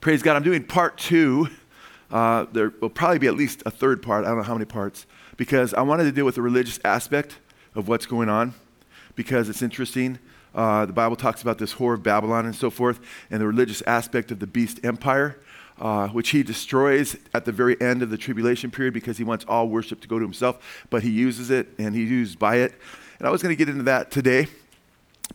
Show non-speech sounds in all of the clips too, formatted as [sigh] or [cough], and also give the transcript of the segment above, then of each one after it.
Praise God. I'm doing part two. Uh, there will probably be at least a third part. I don't know how many parts, because I wanted to deal with the religious aspect of what's going on, because it's interesting. Uh, the Bible talks about this whore of Babylon and so forth, and the religious aspect of the beast empire, uh, which he destroys at the very end of the tribulation period because he wants all worship to go to himself, but he uses it and he used by it. And I was going to get into that today,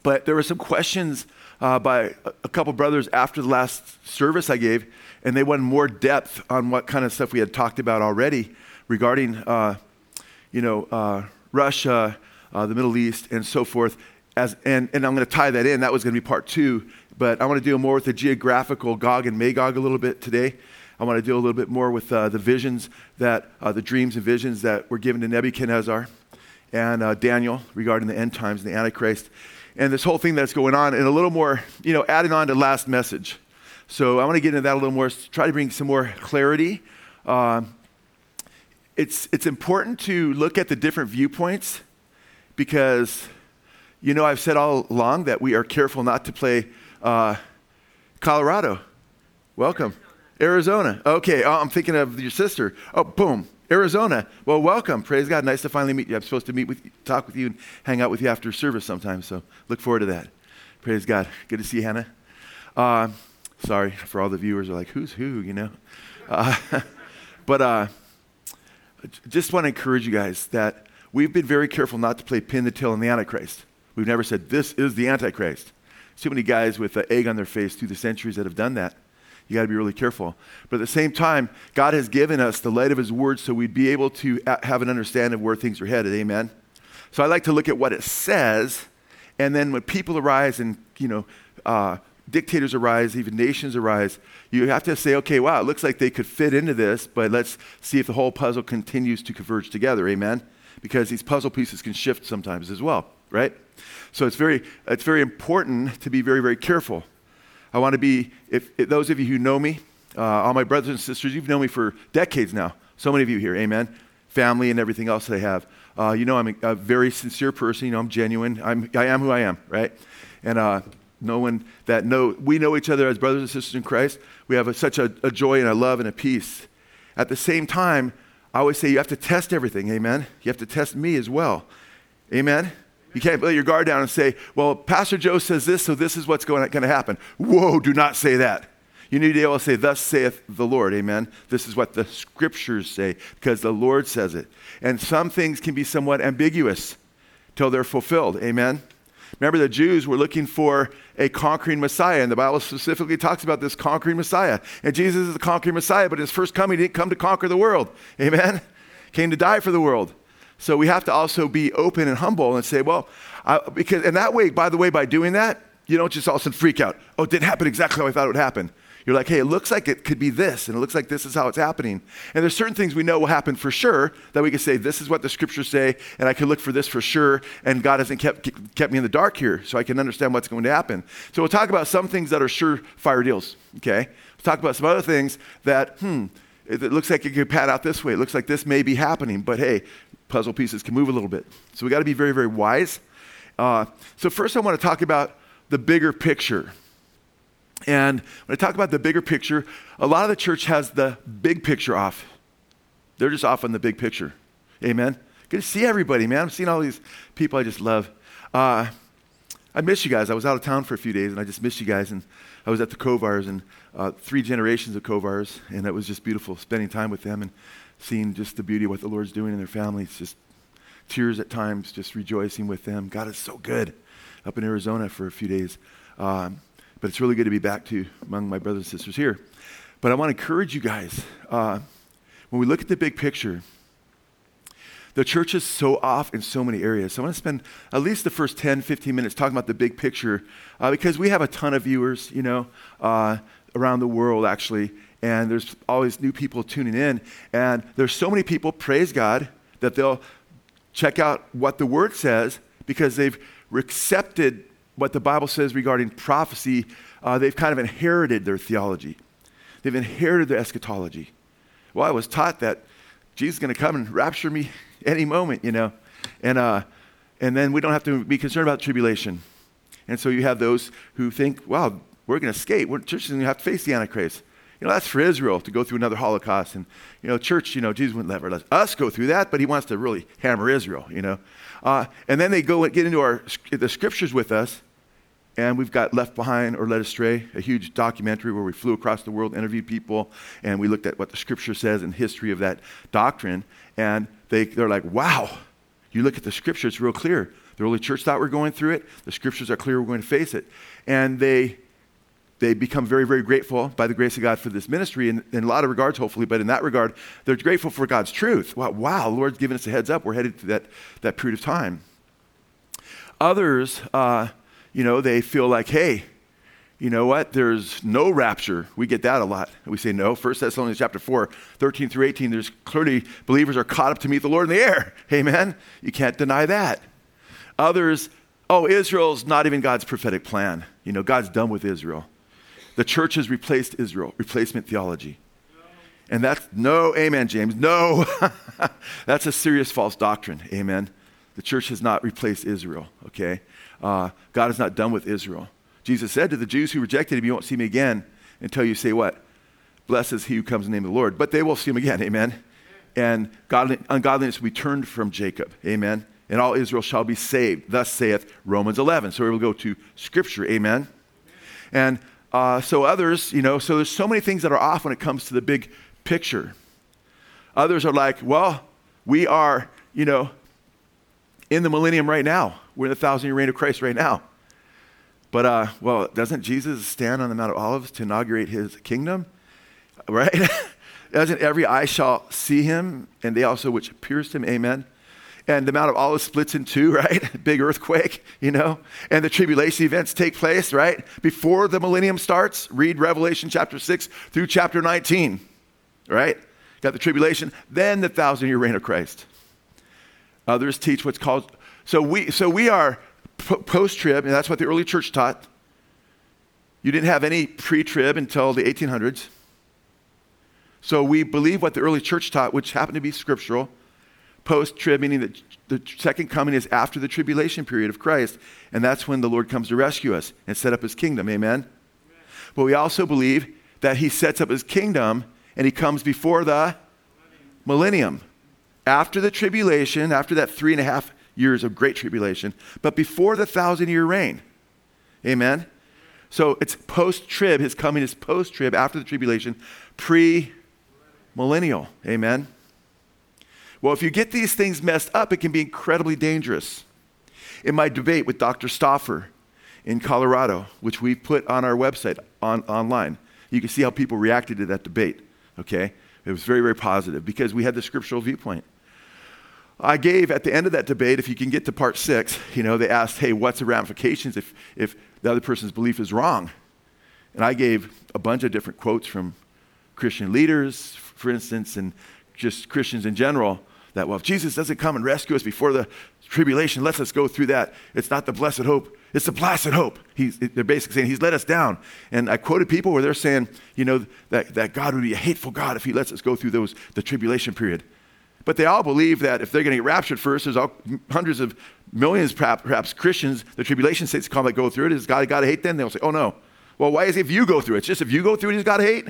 but there were some questions uh, by a, couple brothers after the last service I gave, and they wanted more depth on what kind of stuff we had talked about already regarding, uh, you know, uh, Russia, uh, the Middle East, and so forth. As, and, and I'm going to tie that in. That was going to be part two, but I want to deal more with the geographical Gog and Magog a little bit today. I want to deal a little bit more with uh, the visions that, uh, the dreams and visions that were given to Nebuchadnezzar and uh, Daniel regarding the end times and the Antichrist and this whole thing that's going on, and a little more, you know, adding on to last message. So I want to get into that a little more, try to bring some more clarity. Uh, it's, it's important to look at the different viewpoints because, you know, I've said all along that we are careful not to play uh, Colorado. Welcome. Arizona. Okay, oh, I'm thinking of your sister. Oh, boom. Arizona. Well, welcome. Praise God. Nice to finally meet you. I'm supposed to meet with you, talk with you, and hang out with you after service sometime. So look forward to that. Praise God. Good to see you, Hannah. Uh, sorry for all the viewers are like, who's who, you know? Uh, [laughs] but uh, just want to encourage you guys that we've been very careful not to play pin the tail on the Antichrist. We've never said, this is the Antichrist. Too many guys with an egg on their face through the centuries that have done that. You got to be really careful. But at the same time, God has given us the light of His Word so we'd be able to have an understanding of where things are headed. Amen. So I like to look at what it says, and then when people arise and you know uh, dictators arise, even nations arise, you have to say, okay, wow, it looks like they could fit into this, but let's see if the whole puzzle continues to converge together. Amen. Because these puzzle pieces can shift sometimes as well, right? So it's very, it's very important to be very, very careful. I want to be, if, if, those of you who know me, uh, all my brothers and sisters, you've known me for decades now. So many of you here, amen. Family and everything else they have. Uh, you know, I'm a, a, very sincere person. You know, I'm genuine. I'm, I am who I am, right? And uh, no one that know, we know each other as brothers and sisters in Christ. We have a, such a, a joy and a love and a peace. At the same time, I always say you have to test everything, amen. You have to test me as well, amen. You can't let your guard down and say, well, Pastor Joe says this, so this is what's going to happen. Whoa, do not say that. You need to be able to say, Thus saith the Lord, amen. This is what the scriptures say, because the Lord says it. And some things can be somewhat ambiguous till they're fulfilled, amen. Remember, the Jews were looking for a conquering Messiah, and the Bible specifically talks about this conquering Messiah. And Jesus is the conquering Messiah, but his first coming, he didn't come to conquer the world, amen. Came to die for the world. So we have to also be open and humble and say, well, I, because, and that way, by the way, by doing that, you don't just all of a sudden freak out. Oh, it didn't happen exactly how I thought it would happen. You're like, hey, it looks like it could be this, and it looks like this is how it's happening. And there's certain things we know will happen for sure that we can say, this is what the scriptures say, and I can look for this for sure, and God hasn't kept, kept me in the dark here, so I can understand what's going to happen. So we'll talk about some things that are surefire deals, okay? We'll talk about some other things that, hmm, it, looks like it could pat out this way. It looks like this may be happening, but hey, puzzle pieces can move a little bit. So we got to be very, very wise. Uh, so, first, I want to talk about the bigger picture. And when I talk about the bigger picture, a lot of the church has the big picture off. They're just off on the big picture. Amen. Good to see everybody, man. I'm seeing all these people I just love. Uh, I miss you guys. I was out of town for a few days, and I just missed you guys. And I was at the Kovars, and uh, three generations of Kovars, and it was just beautiful spending time with them and seeing just the beauty of what the Lord's doing in their families. Just tears at times, just rejoicing with them. God is so good. Up in Arizona for a few days. Um, but it's really good to be back to among my brothers and sisters here. But I want to encourage you guys uh, when we look at the big picture, the church is so off in so many areas. So I want to spend at least the first 10, 15 minutes talking about the big picture uh, because we have a ton of viewers, you know, uh, around the world actually and there's always new people tuning in. And there's so many people, praise God, that they'll check out what the Word says because they've accepted what the Bible says regarding prophecy. Uh, they've kind of inherited their theology, they've inherited their eschatology. Well, I was taught that Jesus is going to come and rapture me [laughs] any moment, you know. And, uh, and then we don't have to be concerned about tribulation. And so you have those who think, wow, we're going to escape. We're, church going to have to face the Antichrist. You know, that's for Israel to go through another Holocaust. And, you know, church, you know, Jesus wouldn't let us go through that, but he wants to really hammer Israel, you know. Uh, and then they go and get into our, the scriptures with us, and we've got Left Behind or Led Astray, a huge documentary where we flew across the world, interviewed people, and we looked at what the scripture says and history of that doctrine. And they, they're like, wow, you look at the scripture, it's real clear. The early church thought we're going through it. The scriptures are clear we're going to face it. And they, they become very, very grateful by the grace of God for this ministry in, in a lot of regards, hopefully, but in that regard, they're grateful for God's truth. Wow, wow Lord's given us a heads up. We're headed to that, that period of time. Others, uh, you know, they feel like, hey, you know what? There's no rapture. We get that a lot. We say no. 1 Thessalonians chapter 4, 13 through 18, there's clearly believers are caught up to meet the Lord in the air. Amen. You can't deny that. Others, oh, Israel's not even God's prophetic plan. You know, God's done with Israel. The church has replaced Israel, replacement theology. And that's no, amen, James. No. [laughs] that's a serious false doctrine. Amen. The church has not replaced Israel, okay? Uh, God is not done with Israel. Jesus said to the Jews who rejected him, You won't see me again until you say what? Blessed is he who comes in the name of the Lord. But they will see him again. Amen. And godly, ungodliness will be turned from Jacob. Amen. And all Israel shall be saved. Thus saith Romans 11. So we will go to Scripture. Amen. And uh, so others, you know, so there's so many things that are off when it comes to the big picture. Others are like, well, we are, you know, in the millennium right now. We're in the thousand year reign of Christ right now. But, uh, well, doesn't Jesus stand on the Mount of Olives to inaugurate his kingdom? Right? [laughs] doesn't every eye shall see him, and they also which pierced him? Amen. And the Mount of Olives splits in two, [laughs] right? Big earthquake, you know? And the tribulation events take place, right? Before the millennium starts, read Revelation chapter 6 through chapter 19, right? Got the tribulation, then the thousand year reign of Christ. Others teach what's called so we, so we are post trib, and that's what the early church taught. You didn't have any pre trib until the 1800s. So we believe what the early church taught, which happened to be scriptural. Post trib, meaning that the second coming is after the tribulation period of Christ, and that's when the Lord comes to rescue us and set up his kingdom. Amen? Amen. But we also believe that he sets up his kingdom and he comes before the millennium. After the tribulation, after that three and a half years of great tribulation, but before the thousand year reign. Amen? So it's post trib. His coming is post trib, after the tribulation, pre millennial. Amen? Well, if you get these things messed up, it can be incredibly dangerous. In my debate with Dr. Stoffer in Colorado, which we put on our website on, online, you can see how people reacted to that debate. Okay? It was very, very positive because we had the scriptural viewpoint. I gave at the end of that debate, if you can get to part six, you know, they asked, hey, what's the ramifications if, if the other person's belief is wrong? And I gave a bunch of different quotes from Christian leaders, for instance, and just Christians in general, that, well, if Jesus doesn't come and rescue us before the tribulation, let us go through that. It's not the blessed hope, it's the placid hope. He's, they're basically saying he's let us down. And I quoted people where they're saying, you know, that, that God would be a hateful God if he lets us go through those, the tribulation period. But they all believe that if they're going to get raptured first, there's all, hundreds of millions, perhaps, Christians, the tribulation saints come that go through it. Is God got to hate them? They'll say, oh no. Well, why is it if you go through it? It's just if you go through it, he's got to hate?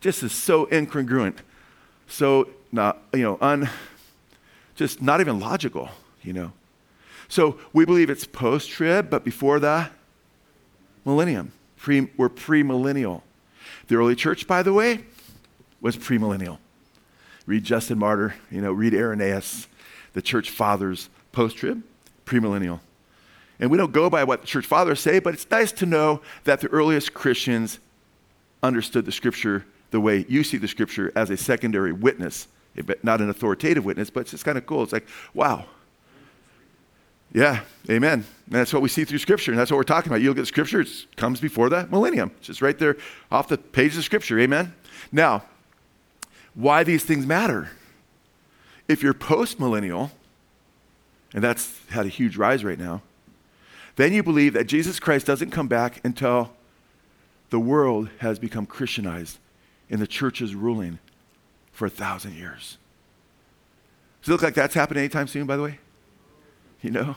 Just is so incongruent. So, not, you know, un, just not even logical, you know. So we believe it's post trib, but before the millennium. Pre, we're premillennial. The early church, by the way, was premillennial read Justin Martyr, you know, read Irenaeus, the church fathers, post trib, premillennial. And we don't go by what the church fathers say, but it's nice to know that the earliest Christians understood the scripture the way you see the scripture as a secondary witness, not an authoritative witness, but it's just kind of cool. It's like, wow. Yeah, amen. And that's what we see through scripture, and that's what we're talking about. You look at scripture, it comes before the millennium. It's just right there off the page of scripture, amen. Now, why these things matter. If you're post millennial, and that's had a huge rise right now, then you believe that Jesus Christ doesn't come back until the world has become Christianized and the church is ruling for a thousand years. Does it look like that's happening anytime soon, by the way? You know?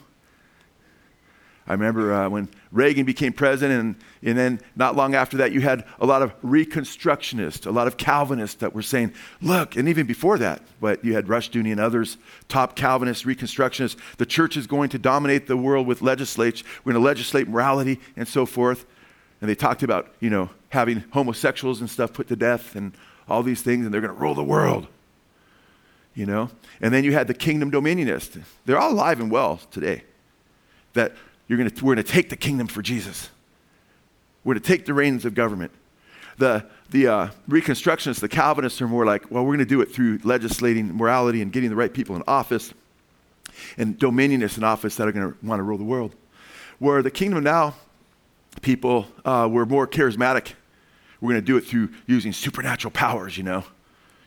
I remember uh, when Reagan became president, and, and then not long after that, you had a lot of Reconstructionists, a lot of Calvinists that were saying, look, and even before that, but you had Rushdoony and others, top Calvinists, Reconstructionists, the church is going to dominate the world with legislature. We're going to legislate morality and so forth. And they talked about, you know, having homosexuals and stuff put to death and all these things, and they're going to rule the world. You know? And then you had the kingdom dominionists. They're all alive and well today. That you're gonna, we're going to take the kingdom for Jesus. We're going to take the reins of government. The, the uh, Reconstructionists, the Calvinists are more like, well, we're going to do it through legislating morality and getting the right people in office, and dominionists in office that are going to want to rule the world. Where the kingdom now people uh, were more charismatic. We're going to do it through using supernatural powers, you know.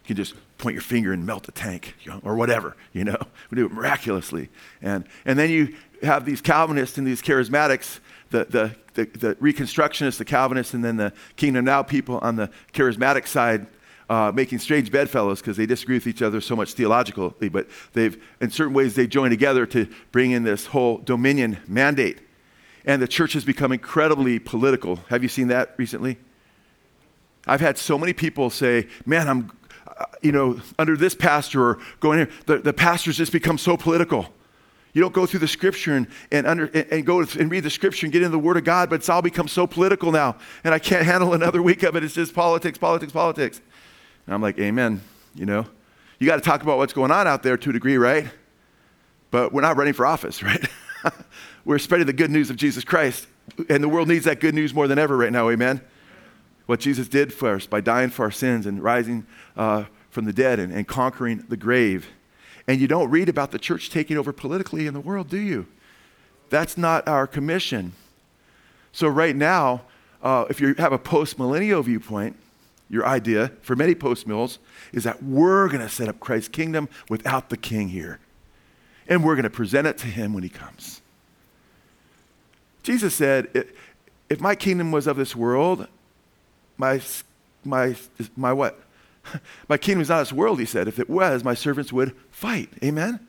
You can just point your finger and melt a tank you know, or whatever, you know. [laughs] We do it miraculously. And, and then you have these Calvinists and these charismatics, the, the, the, the Reconstructionists, the Calvinists, and then the Kingdom Now people on the charismatic side uh, making strange bedfellows because they disagree with each other so much theologically, but they've, in certain ways, they join together to bring in this whole dominion mandate. And the church has become incredibly political. Have you seen that recently? I've had so many people say, man, I'm, uh, you know, under this pastor or going here, the, the pastor's just become so political. You don't go through the scripture and, and, under, and, and, go and read the scripture and get into the word of God, but it's all become so political now. And I can't [laughs] handle another week of it. It's just politics, politics, politics. And I'm like, amen. You know, you got to talk about what's going on out there to a degree, right? But we're not running for office, [laughs] right? we're spreading the good news of Jesus Christ. And the world needs that good news more than ever right now, amen? What Jesus did for us by dying for our sins and rising uh, from the dead and, and conquering the grave. And you don't read about the church taking over politically in the world, do you? That's not our commission. So, right now, uh, if you have a post millennial viewpoint, your idea for many post mills is that we're going to set up Christ's kingdom without the king here. And we're going to present it to him when he comes. Jesus said, if my kingdom was of this world, my, my, my what? [laughs] my kingdom is not this world, he said. If it was, my servants would fight. Amen?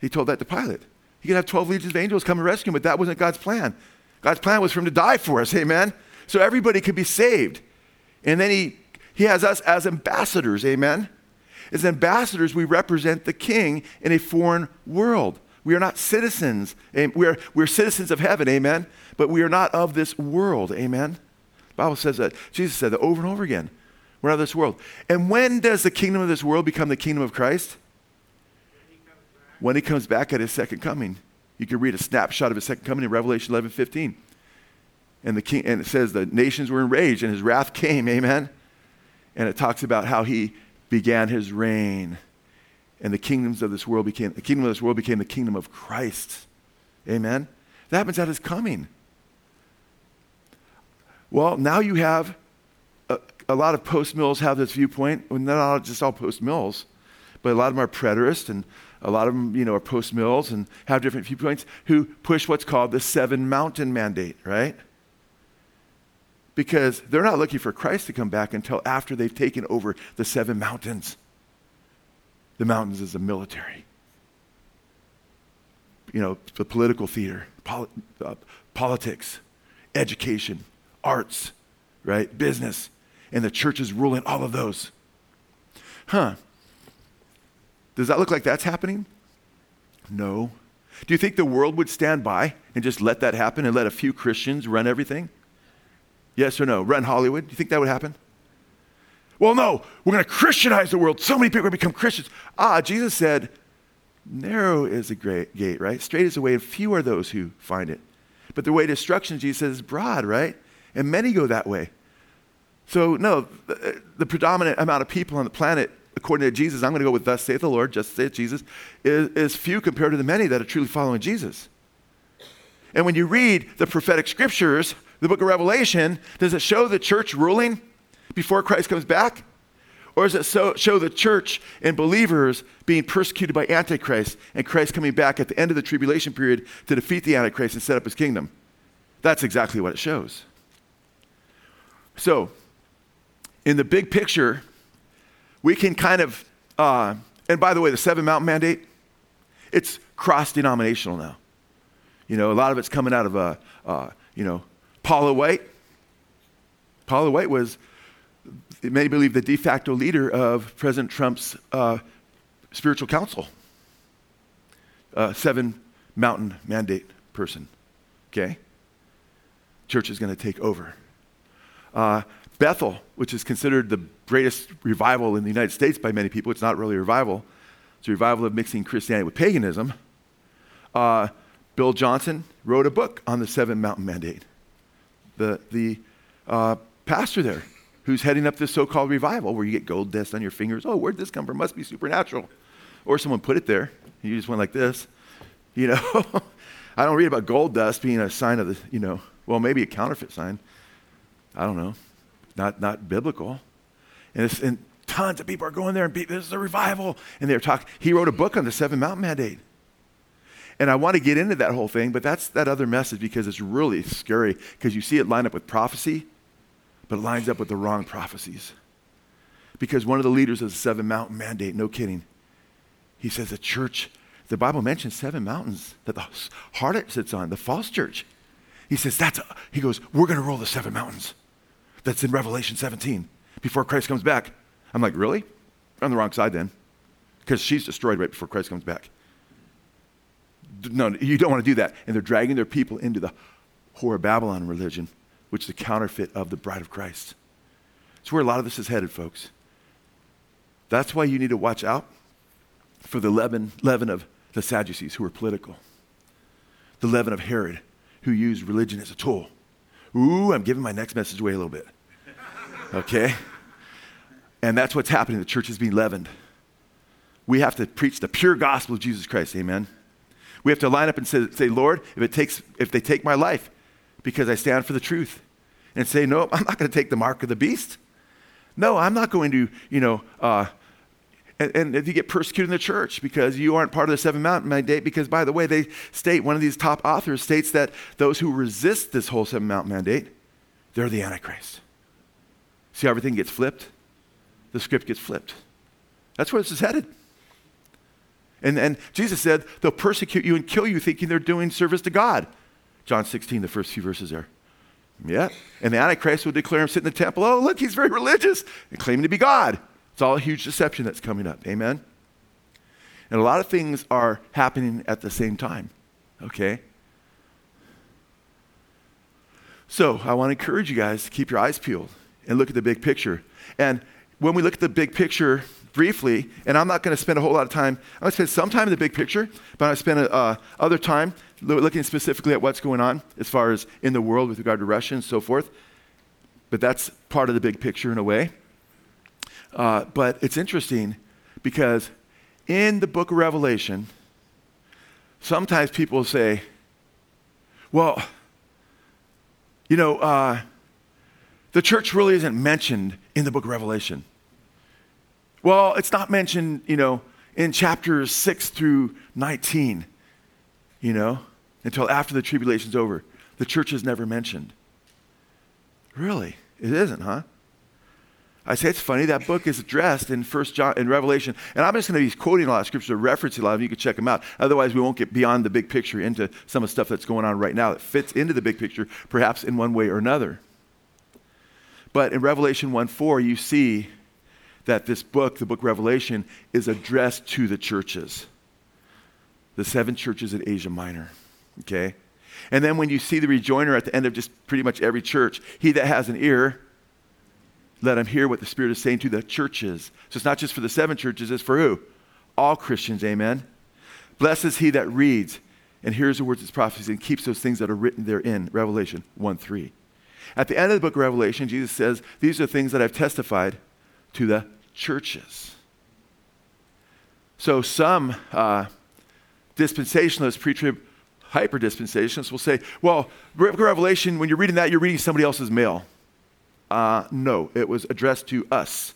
He told that to Pilate. He could have 12 legions of angels come and rescue him, but that wasn't God's plan. God's plan was for him to die for us. Amen? So everybody could be saved. And then he, he has us as ambassadors. Amen? As ambassadors, we represent the king in a foreign world. We are not citizens. We're, we're citizens of heaven, amen? But we are not of this world, amen? Bible says that. Jesus said that over and over again. We're not of this world. And when does the kingdom of this world become the kingdom of Christ? When he comes back at his second coming. You can read a snapshot of his second coming in Revelation 11 15. And, the king, and it says the nations were enraged and his wrath came, amen? And it talks about how he began his reign and the kingdoms of this world became the kingdom of this world became the kingdom of Christ. Amen. That happens at his coming. Well, now you have a, a lot of post mills have this viewpoint. Well, not just all post mills, but a lot of them are preterists and a lot of them, you know, are post mills and have different viewpoints who push what's called the seven mountain mandate, right? Because they're not looking for Christ to come back until after they've taken over the seven mountains the mountains is a military. You know, the political theater, poli- uh, politics, education, arts, right? Business. And the church is ruling all of those. Huh. Does that look like that's happening? No. Do you think the world would stand by and just let that happen and let a few Christians run everything? Yes or no? Run Hollywood? Do you think that would happen? Well, no, we're going to Christianize the world. So many people are going to become Christians. Ah, Jesus said, narrow is the great gate, right? Straight is the way, and few are those who find it. But the way to destruction, Jesus says, is broad, right? And many go that way. So, no, the, the predominant amount of people on the planet, according to Jesus, I'm going to go with thus saith the Lord, just saith Jesus, is, is few compared to the many that are truly following Jesus. And when you read the prophetic scriptures, the book of Revelation, does it show the church ruling? before Christ comes back? Or does it so, show the church and believers being persecuted by Antichrist and Christ coming back at the end of the tribulation period to defeat the Antichrist and set up his kingdom? That's exactly what it shows. So, in the big picture, we can kind of, uh, and by the way, the seven mountain mandate, it's cross denominational now. You know, a lot of it's coming out of, uh, uh, you know, Paula White. Paula White was, many believe, the de facto leader of President Trump's uh, spiritual council, uh, seven mountain mandate person. Okay? Church is going to take over. Uh, Bethel, which is considered the greatest revival in the United States by many people, it's not really a revival. It's a revival of mixing Christianity with paganism. Uh, Bill Johnson wrote a book on the Seven Mountain Mandate. The, the uh, pastor there, who's heading up this so called revival where you get gold dust on your fingers. Oh, where'd this come from? Must be supernatural. Or someone put it there. You just went like this. You know, [laughs] I don't read about gold dust being a sign of the, you know, well, maybe a counterfeit sign. I don't know not, not biblical. And, and tons of people are going there and be, this is a revival. And they're talking. He wrote a book on the Seven Mountain Mandate. And I want to get into that whole thing, but that's that other message because it's really scary because you see it line up with prophecy, but it lines up with the wrong prophecies. Because one of the leaders of the Seven Mountain Mandate, no kidding, he says the church, the Bible mentions seven mountains that the harlot sits on, the false church. He says, that's, a, he goes, we're going to roll the seven mountains that's in Revelation 17 before Christ comes back. I'm like, really? You're on the wrong side then. Because she's destroyed right before Christ comes back. No, you don't want to do that. And they're dragging their people into the whore Babylon religion, which is the counterfeit of the bride of Christ. It's where a lot of this is headed, folks. That's why you need to watch out for the leaven, leaven of the Sadducees who are political, the leaven of Herod who used religion as a tool Ooh, I'm giving my next message away a little bit. Okay? And that's what's happening. The church is being leavened. We have to preach the pure gospel of Jesus Christ. Amen. We have to line up and say, say, Lord, if it takes, if they take my life, because I stand for the truth, and say, no, I'm not going to take the mark of the beast. No, I'm not going to, you know, uh, and, and, if you get persecuted in the church because you aren't part of the seven mountain mandate, because by the way, they state, one of these top authors states that those who resist this whole seven mountain mandate, they're the Antichrist. See how everything gets flipped? The script gets flipped. That's where this is headed. And, and Jesus said, they'll persecute you and kill you thinking they're doing service to God. John 16, the first few verses there. Yeah. And the Antichrist will declare him sitting in the temple, oh, look, he's very religious and claiming to be God. It's all a huge deception that's coming up. Amen? And a lot of things are happening at the same time. Okay? So I want to encourage you guys to keep your eyes peeled and look at the big picture. And when we look at the big picture briefly, and I'm not going to spend a whole lot of time, I'm going to spend some time in the big picture, but I'm going to spend uh, other time looking specifically at what's going on as far as in the world with regard to Russia and so forth. But that's part of the big picture in a way. Uh, but it's interesting because in the book of Revelation, sometimes people say, well, you know, uh, the church really isn't mentioned in the book of Revelation. Well, it's not mentioned, you know, in chapters 6 through 19, you know, until after the tribulation's over. The church is never mentioned. Really? It isn't, huh? I say it's funny that book is addressed in First John in Revelation, and I'm just going to be quoting a lot of scripture, referencing a lot of them. You can check them out. Otherwise, we won't get beyond the big picture into some of the stuff that's going on right now that fits into the big picture, perhaps in one way or another. But in Revelation 1 4, you see that this book, the book Revelation, is addressed to the churches, the seven churches in Asia Minor. Okay? And then when you see the rejoinder at the end of just pretty much every church, he that has an ear, let them hear what the Spirit is saying to the churches. So it's not just for the seven churches, it's for who? All Christians, amen. Blessed is he that reads and hears the words of prophecy and keeps those things that are written therein. Revelation 1 3. At the end of the book of Revelation, Jesus says, These are things that I've testified to the churches. So some uh, dispensationalists, pre trib hyper dispensationalists will say, Well, Revelation, when you're reading that, you're reading somebody else's mail. Uh, no, it was addressed to us.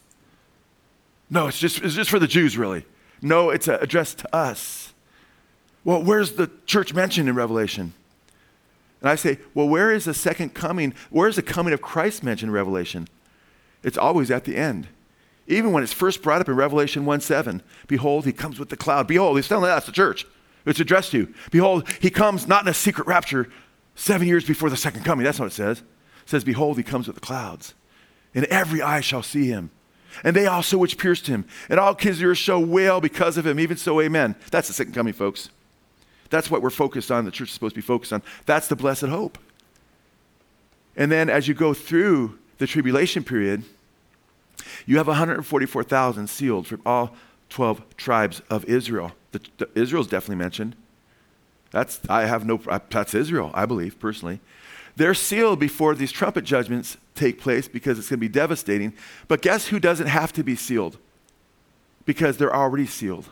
No, it's just, it's just for the Jews, really. No, it's addressed to us. Well, where's the church mentioned in Revelation? And I say, well, where is the second coming? Where is the coming of Christ mentioned in Revelation? It's always at the end. Even when it's first brought up in Revelation 1 7, behold, he comes with the cloud. Behold, he's telling us, the church. It's addressed to. you. Behold, he comes not in a secret rapture seven years before the second coming. That's what it says. Says, Behold, he comes with the clouds, and every eye shall see him. And they also which pierced him, and all earth shall wail because of him. Even so, amen. That's the second coming, folks. That's what we're focused on. The church is supposed to be focused on. That's the blessed hope. And then as you go through the tribulation period, you have 144,000 sealed from all 12 tribes of Israel. The, the, Israel's definitely mentioned. That's, I have no, that's Israel, I believe, personally. They're sealed before these trumpet judgments take place because it's going to be devastating. But guess who doesn't have to be sealed? Because they're already sealed.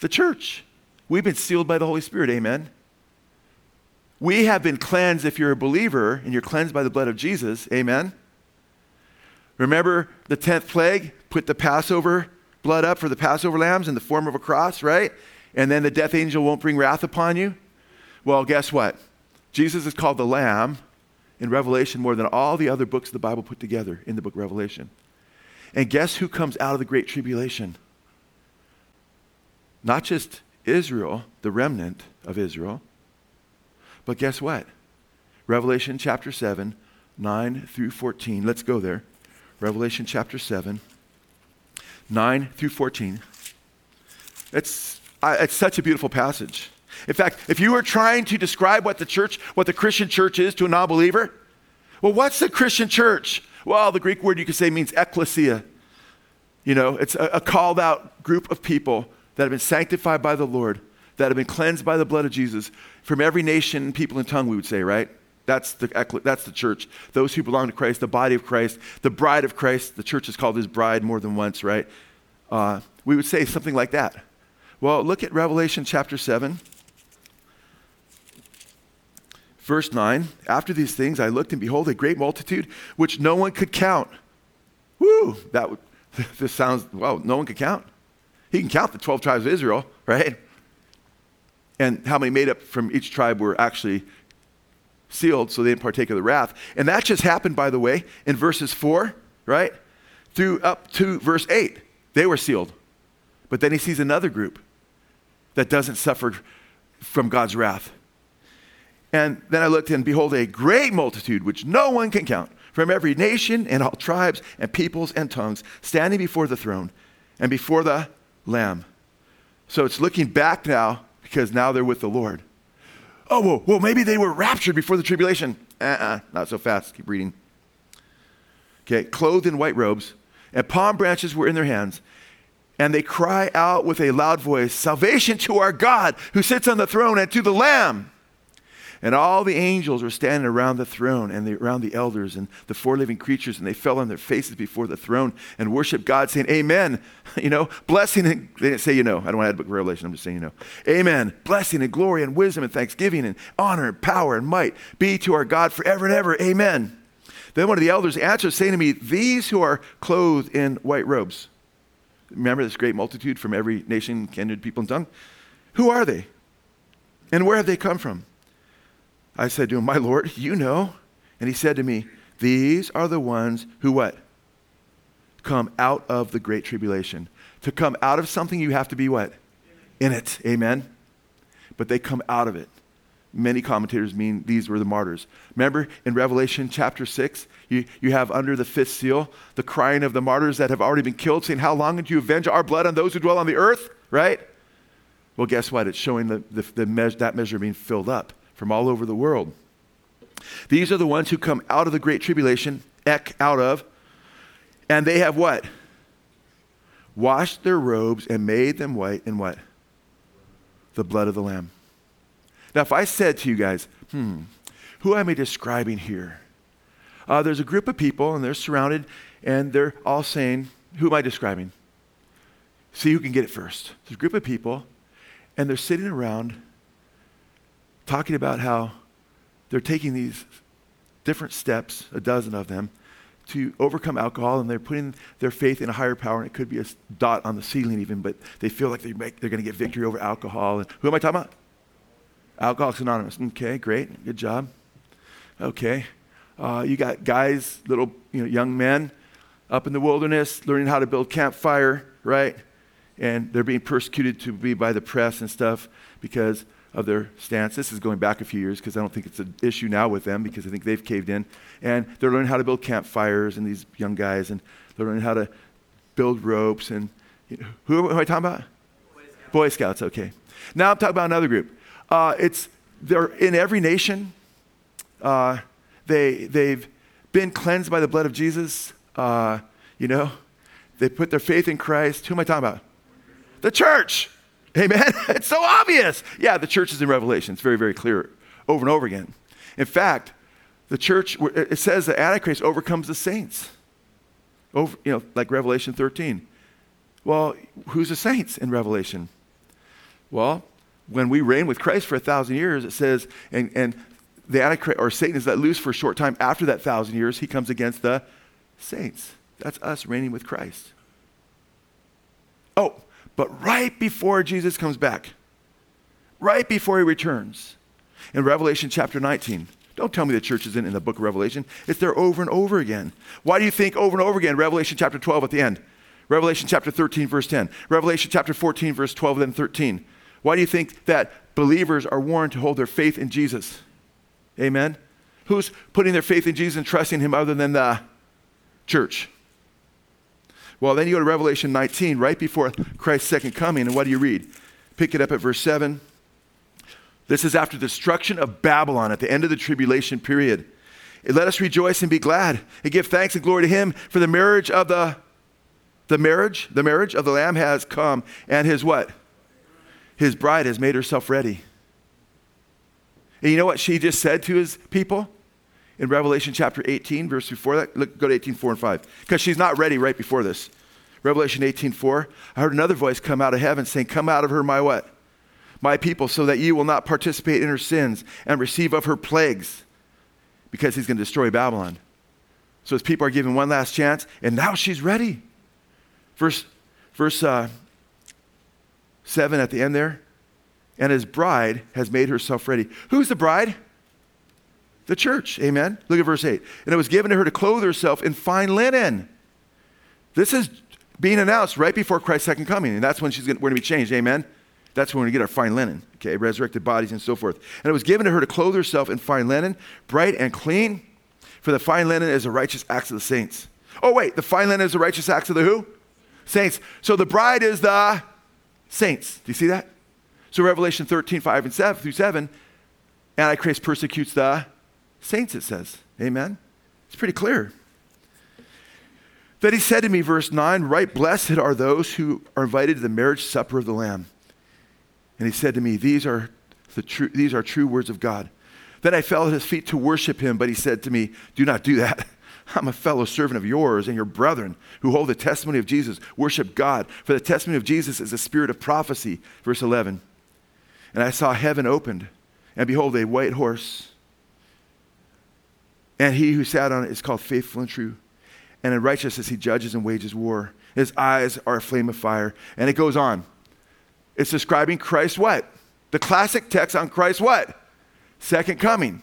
The church. We've been sealed by the Holy Spirit, amen. We have been cleansed if you're a believer and you're cleansed by the blood of Jesus, amen. Remember the 10th plague? Put the Passover blood up for the Passover lambs in the form of a cross, right? And then the death angel won't bring wrath upon you. Well, guess what? Jesus is called the Lamb in Revelation more than all the other books of the Bible put together in the book of Revelation. And guess who comes out of the Great Tribulation? Not just Israel, the remnant of Israel, but guess what? Revelation chapter 7, 9 through 14. Let's go there. Revelation chapter 7, 9 through 14. It's, uh, it's such a beautiful passage. In fact, if you were trying to describe what the church, what the Christian church is to a non believer, well, what's the Christian church? Well, the Greek word you could say means ecclesia. You know, it's a, a called out group of people that have been sanctified by the Lord, that have been cleansed by the blood of Jesus from every nation, people, and tongue, we would say, right? That's the, that's the church. Those who belong to Christ, the body of Christ, the bride of Christ. The church is called his bride more than once, right? Uh, we would say something like that. Well, look at Revelation chapter 7. Verse 9 After these things I looked, and behold, a great multitude which no one could count. Woo! That [laughs] this sounds, well, no one could count. He can count the 12 tribes of Israel, right? And how many made up from each tribe were actually sealed so they didn't partake of the wrath. And that just happened, by the way, in verses 4, right? Through up to verse 8. They were sealed. But then he sees another group that doesn't suffer from God's wrath. And then I looked and behold, a great multitude which no one can count from every nation and all tribes and peoples and tongues standing before the throne and before the Lamb. So it's looking back now because now they're with the Lord. Oh, well, well maybe they were raptured before the tribulation. Uh-uh, not so fast. Keep reading. Okay, clothed in white robes, and palm branches were in their hands. And they cry out with a loud voice, Salvation to our God who sits on the throne and to the Lamb. And all the angels were standing around the throne and the, around the elders and the four living creatures, and they fell on their faces before the throne and worshiped God, saying, Amen. [laughs] You know, blessing and they didn't say you know. I don't want to add book Revelation, I'm just saying you know. Amen. Blessing and glory and wisdom and thanksgiving and honor and power and might be to our God forever and ever. Amen. Then one of the elders answered, saying to me, These who are clothed in white robes. Remember this great multitude from every nation, kindred, people, and tongue? Who are they? And where have they come from? I said to him, My Lord, you know. And he said to me, These are the ones who what? Come out of the great tribulation. To come out of something, you have to be what? In it. Amen. But they come out of it. Many commentators mean these were the martyrs. Remember in Revelation chapter 6, you, you have under the fifth seal the crying of the martyrs that have already been killed, saying, How long did you avenge our blood on those who dwell on the earth? Right? Well, guess what? It's showing the, the, the me- that measure being filled up from all over the world. These are the ones who come out of the great tribulation, ek, out of, and they have what? Washed their robes and made them white in what? The blood of the Lamb. Now, if I said to you guys, hmm, who am I describing here? Uh, there's a group of people and they're surrounded and they're all saying, Who am I describing? See who can get it first. There's a group of people and they're sitting around talking about how they're taking these different steps, a dozen of them, to overcome alcohol, and they're putting their faith in a higher power, and it could be a dot on the ceiling even, but they feel like they make, they're going to get victory over alcohol. And who am I talking about? Alcoholics Anonymous. Okay, great, good job. Okay, uh, you got guys, little you know, young men, up in the wilderness, learning how to build campfire, right? and they're being persecuted to be by the press and stuff because of their stance. This is going back a few years because I don't think it's an issue now with them because I think they've caved in. And they're learning how to build campfires and these young guys, and they're learning how to build ropes. And you know, who, who, am I talking about? Boy Scouts. Boy Scouts, okay. Now I'm talking about another group. Uh, it's they're in every nation. Uh, they they've been cleansed by the blood of Jesus. Uh, you know, they put their faith in Christ. Who am I talking about? The church. Amen. [laughs] it's so obvious. Yeah, the church is in Revelation. It's very, very clear over and over again. In fact, the church, it says the Antichrist overcomes the saints. Over, you know, like Revelation 13. Well, who's the saints in Revelation? Well, when we reign with Christ for a thousand years, it says, and, and the Antichrist, or Satan is let loose for a short time after that thousand years, he comes against the saints. That's us reigning with Christ. Oh, but right before Jesus comes back, right before he returns, in Revelation chapter 19, don't tell me the church isn't in the book of Revelation. It's there over and over again. Why do you think over and over again, Revelation chapter 12 at the end? Revelation chapter 13, verse 10. Revelation chapter 14, verse 12 and 13. Why do you think that believers are warned to hold their faith in Jesus? Amen? Who's putting their faith in Jesus and trusting Him other than the church? Well, then you go to Revelation 19, right before Christ's second coming, and what do you read? Pick it up at verse 7. This is after the destruction of Babylon at the end of the tribulation period. Let us rejoice and be glad and give thanks and glory to him for the marriage of the the marriage, the marriage of the lamb has come and his what? His bride has made herself ready. And you know what she just said to his people? In Revelation chapter 18, verse before that. Look, go to 18, 4 and 5. Because she's not ready right before this. Revelation 18, 4. I heard another voice come out of heaven saying, Come out of her, my what? My people, so that you will not participate in her sins and receive of her plagues. Because he's going to destroy Babylon. So his people are given one last chance, and now she's ready. Verse, verse uh, 7 at the end there. And his bride has made herself ready. Who's the bride? The church. Amen. Look at verse 8. And it was given to her to clothe herself in fine linen. This is being announced right before Christ's second coming. And that's when she's gonna, we're going to be changed. Amen. That's when we get our fine linen, okay, resurrected bodies and so forth. And it was given to her to clothe herself in fine linen, bright and clean, for the fine linen is the righteous acts of the saints. Oh, wait, the fine linen is the righteous acts of the who? Saints. So the bride is the saints. Do you see that? So Revelation 13, 5 and 7 through 7, Antichrist persecutes the saints, it says. Amen? It's pretty clear. Then he said to me, verse 9, Right blessed are those who are invited to the marriage supper of the Lamb. And he said to me, These are, the true, these are true words of God. Then I fell at his feet to worship him, but he said to me, Do not do that. [laughs] I'm a fellow servant of yours and your brethren who hold the testimony of Jesus. Worship God, for the testimony of Jesus is a spirit of prophecy. Verse 11. And I saw heaven opened, and behold, a white horse. And he who sat on it is called faithful and true. And in righteousness he judges and wages war. His eyes are a flame of fire. And it goes on. It's describing Christ what? The classic text on Christ what? Second coming.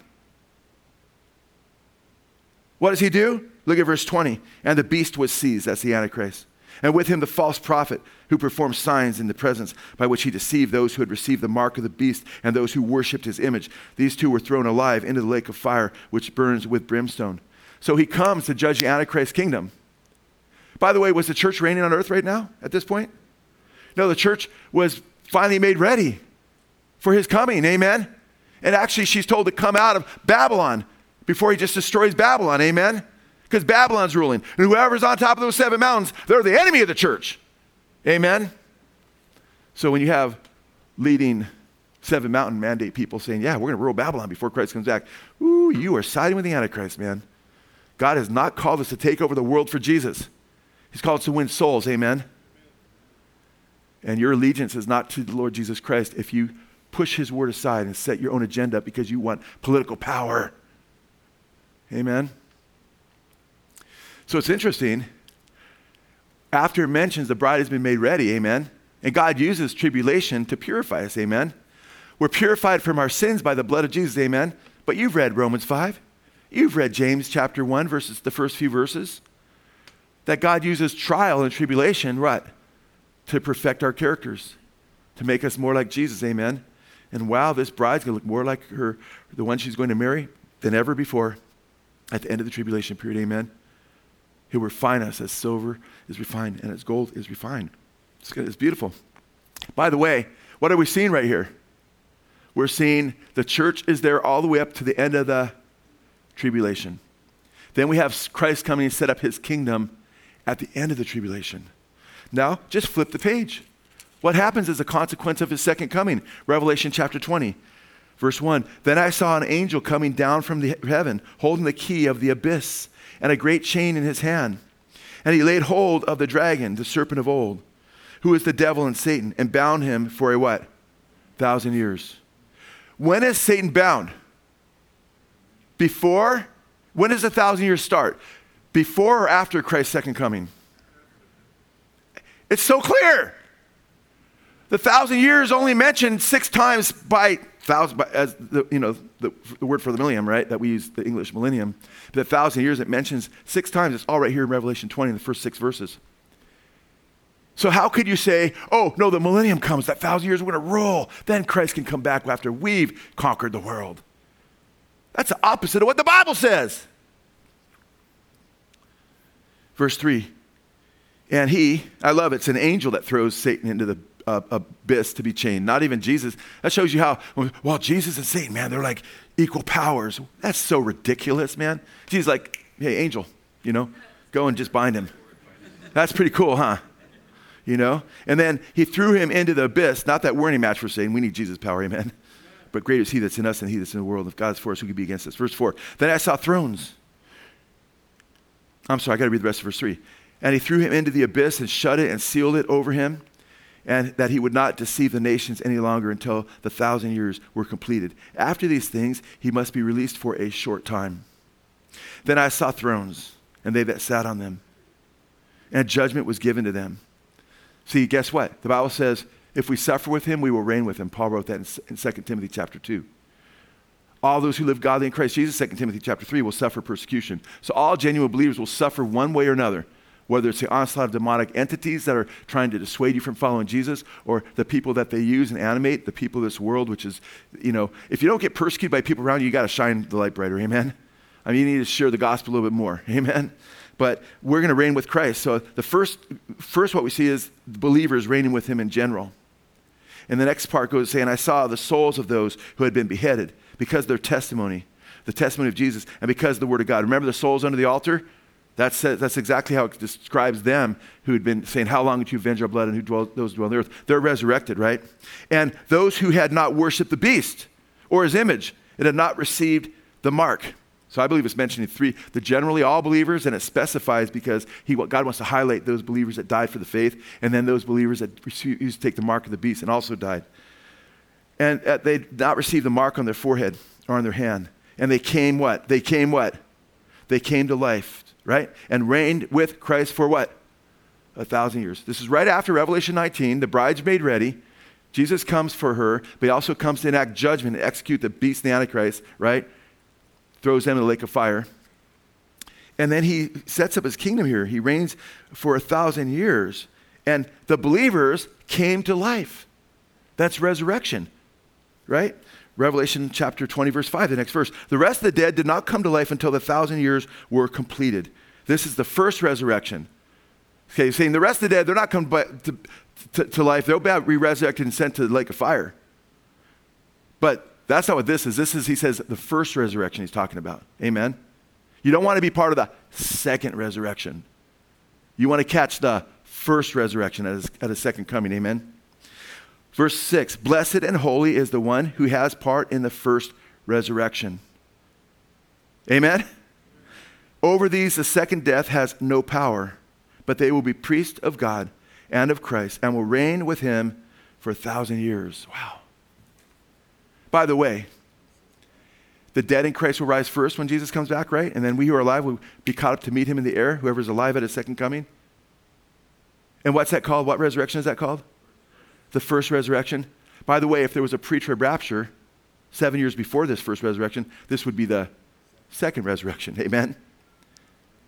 What does he do? Look at verse 20. And the beast was seized. That's the Antichrist and with him the false prophet who performed signs in the presence by which he deceived those who had received the mark of the beast and those who worshipped his image. These two were thrown alive into the lake of fire, which burns with brimstone. So he comes to judge the Antichrist kingdom. By the way, was the church reigning on earth right now at this point? No, the church was finally made ready for his coming. Amen. And actually, she's told to come out of Babylon before he just destroys Babylon. Amen because Babylon's ruling. And whoever's on top of those seven mountains, they're the enemy of the church. Amen? So when you have leading seven mountain mandate people saying, yeah, we're going to rule Babylon before Christ comes back, ooh, you are siding with the Antichrist, man. God has not called us to take over the world for Jesus. He's called us to win souls. Amen? And your allegiance is not to the Lord Jesus Christ if you push his word aside and set your own agenda because you want political power. Amen? So it's interesting. After it mentions the bride has been made ready, amen, and God uses tribulation to purify us, amen. We're purified from our sins by the blood of Jesus, amen. But you've read Romans 5. You've read James chapter 1, verses, the first few verses. That God uses trial and tribulation, what? to perfect our characters, to make us more like Jesus. Amen. And wow, this bride's going to look more like her, the one she's going to marry than ever before at the end of the tribulation period. Amen. He'll refine us as silver is refined and as gold is refined. It's, it's beautiful. By the way, what are we seeing right here? We're seeing the church is there all the way up to the end of the tribulation. Then we have Christ coming and set up his kingdom at the end of the tribulation. Now, just flip the page. What happens as a consequence of his second coming? Revelation chapter 20, verse 1. Then I saw an angel coming down from the heaven, holding the key of the abyss and a great chain in his hand. And he laid hold of the dragon, the serpent of old, who is the devil and Satan, and bound him for a what? Thousand years. When is Satan bound? Before? When does a thousand years start? Before or after Christ's second coming? It's so clear. The thousand years only mentioned six times by thousand, as the, you know, the, the, word for the millennium, right? That we use the English millennium. The thousand years it mentions six times. It's all right here in Revelation 20 in the first six verses. So how could you say, oh, no, the millennium comes, that thousand years we're going to rule. Then Christ can come back after we've conquered the world. That's the opposite of what the Bible says. Verse 3. And he, I love it, it's an angel that throws Satan into the uh, abyss to be chained, not even Jesus. That shows you how, well, Jesus and Satan, man, they're like equal powers. That's so ridiculous, man. Jesus, like, hey, angel, you know, go and just bind him. That's pretty cool, huh? You know? And then he threw him into the abyss. Not that we're any match for Satan. We need Jesus' power, amen. But greater is he that's in us than he that's in the world. If God's for us, who could be against us? Verse 4. Then I saw thrones. I'm sorry, I got to read the rest of verse 3. And he threw him into the abyss and shut it and sealed it over him and that he would not deceive the nations any longer until the thousand years were completed. After these things, he must be released for a short time. Then I saw thrones, and they that sat on them, and judgment was given to them. See, guess what? The Bible says, if we suffer with him, we will reign with him. Paul wrote that in, in 2 Timothy chapter 2. All those who live godly in Christ Jesus, 2 Timothy chapter 3, will suffer persecution. So all genuine believers will suffer one way or another whether it's the onslaught of demonic entities that are trying to dissuade you from following Jesus, or the people that they use and animate, the people of this world, which is, you know, if you don't get persecuted by people around you, you got to shine the light brighter. Amen? I mean, you need to share the gospel a little bit more. [laughs] Amen? But we're going to reign with Christ. So the first, first what we see is believers reigning with him in general. And the next part goes saying, I saw the souls of those who had been beheaded because their testimony, the testimony of Jesus, and because of the word of God. Remember the souls under the altar? That's, that's exactly how it describes them who had been saying, How long did you avenge our blood and who dwell, those who dwell on the earth? They're resurrected, right? And those who had not worshiped the beast or his image and had not received the mark. So I believe it's mentioning three, the generally all believers, and it specifies because he, God wants to highlight those believers that died for the faith, and then those believers that used to take the mark of the beast and also died. And uh, they did not receive the mark on their forehead or on their hand. And they came what? They came what? They came to life right? And reigned with Christ for what? A thousand years. This is right after Revelation 19. The bride's made ready. Jesus comes for her, but he also comes to enact judgment and execute the beast and the Antichrist, right? Throws them in the lake of fire. And then he sets up his kingdom here. He reigns for a thousand years. And the believers came to life. That's resurrection, right? Revelation chapter 20, verse 5, the next verse. The rest of the dead did not come to life until the thousand years were completed. This is the first resurrection. Okay, saying the rest of the dead, they're not coming to, to, to life. They'll be re resurrected and sent to the lake of fire. But that's not what this is. This is, he says, the first resurrection he's talking about. Amen? You don't want to be part of the second resurrection. You want to catch the first resurrection at at his second coming. Amen? Verse 6 Blessed and holy is the one who has part in the first resurrection. Amen? Over these, the second death has no power, but they will be priests of God and of Christ and will reign with him for a thousand years. Wow. By the way, the dead in Christ will rise first when Jesus comes back, right? And then we who are alive will be caught up to meet him in the air, whoever's alive at his second coming. And what's that called? What resurrection is that called? The first resurrection. By the way, if there was a pre trib rapture seven years before this first resurrection, this would be the second resurrection. [laughs] Amen?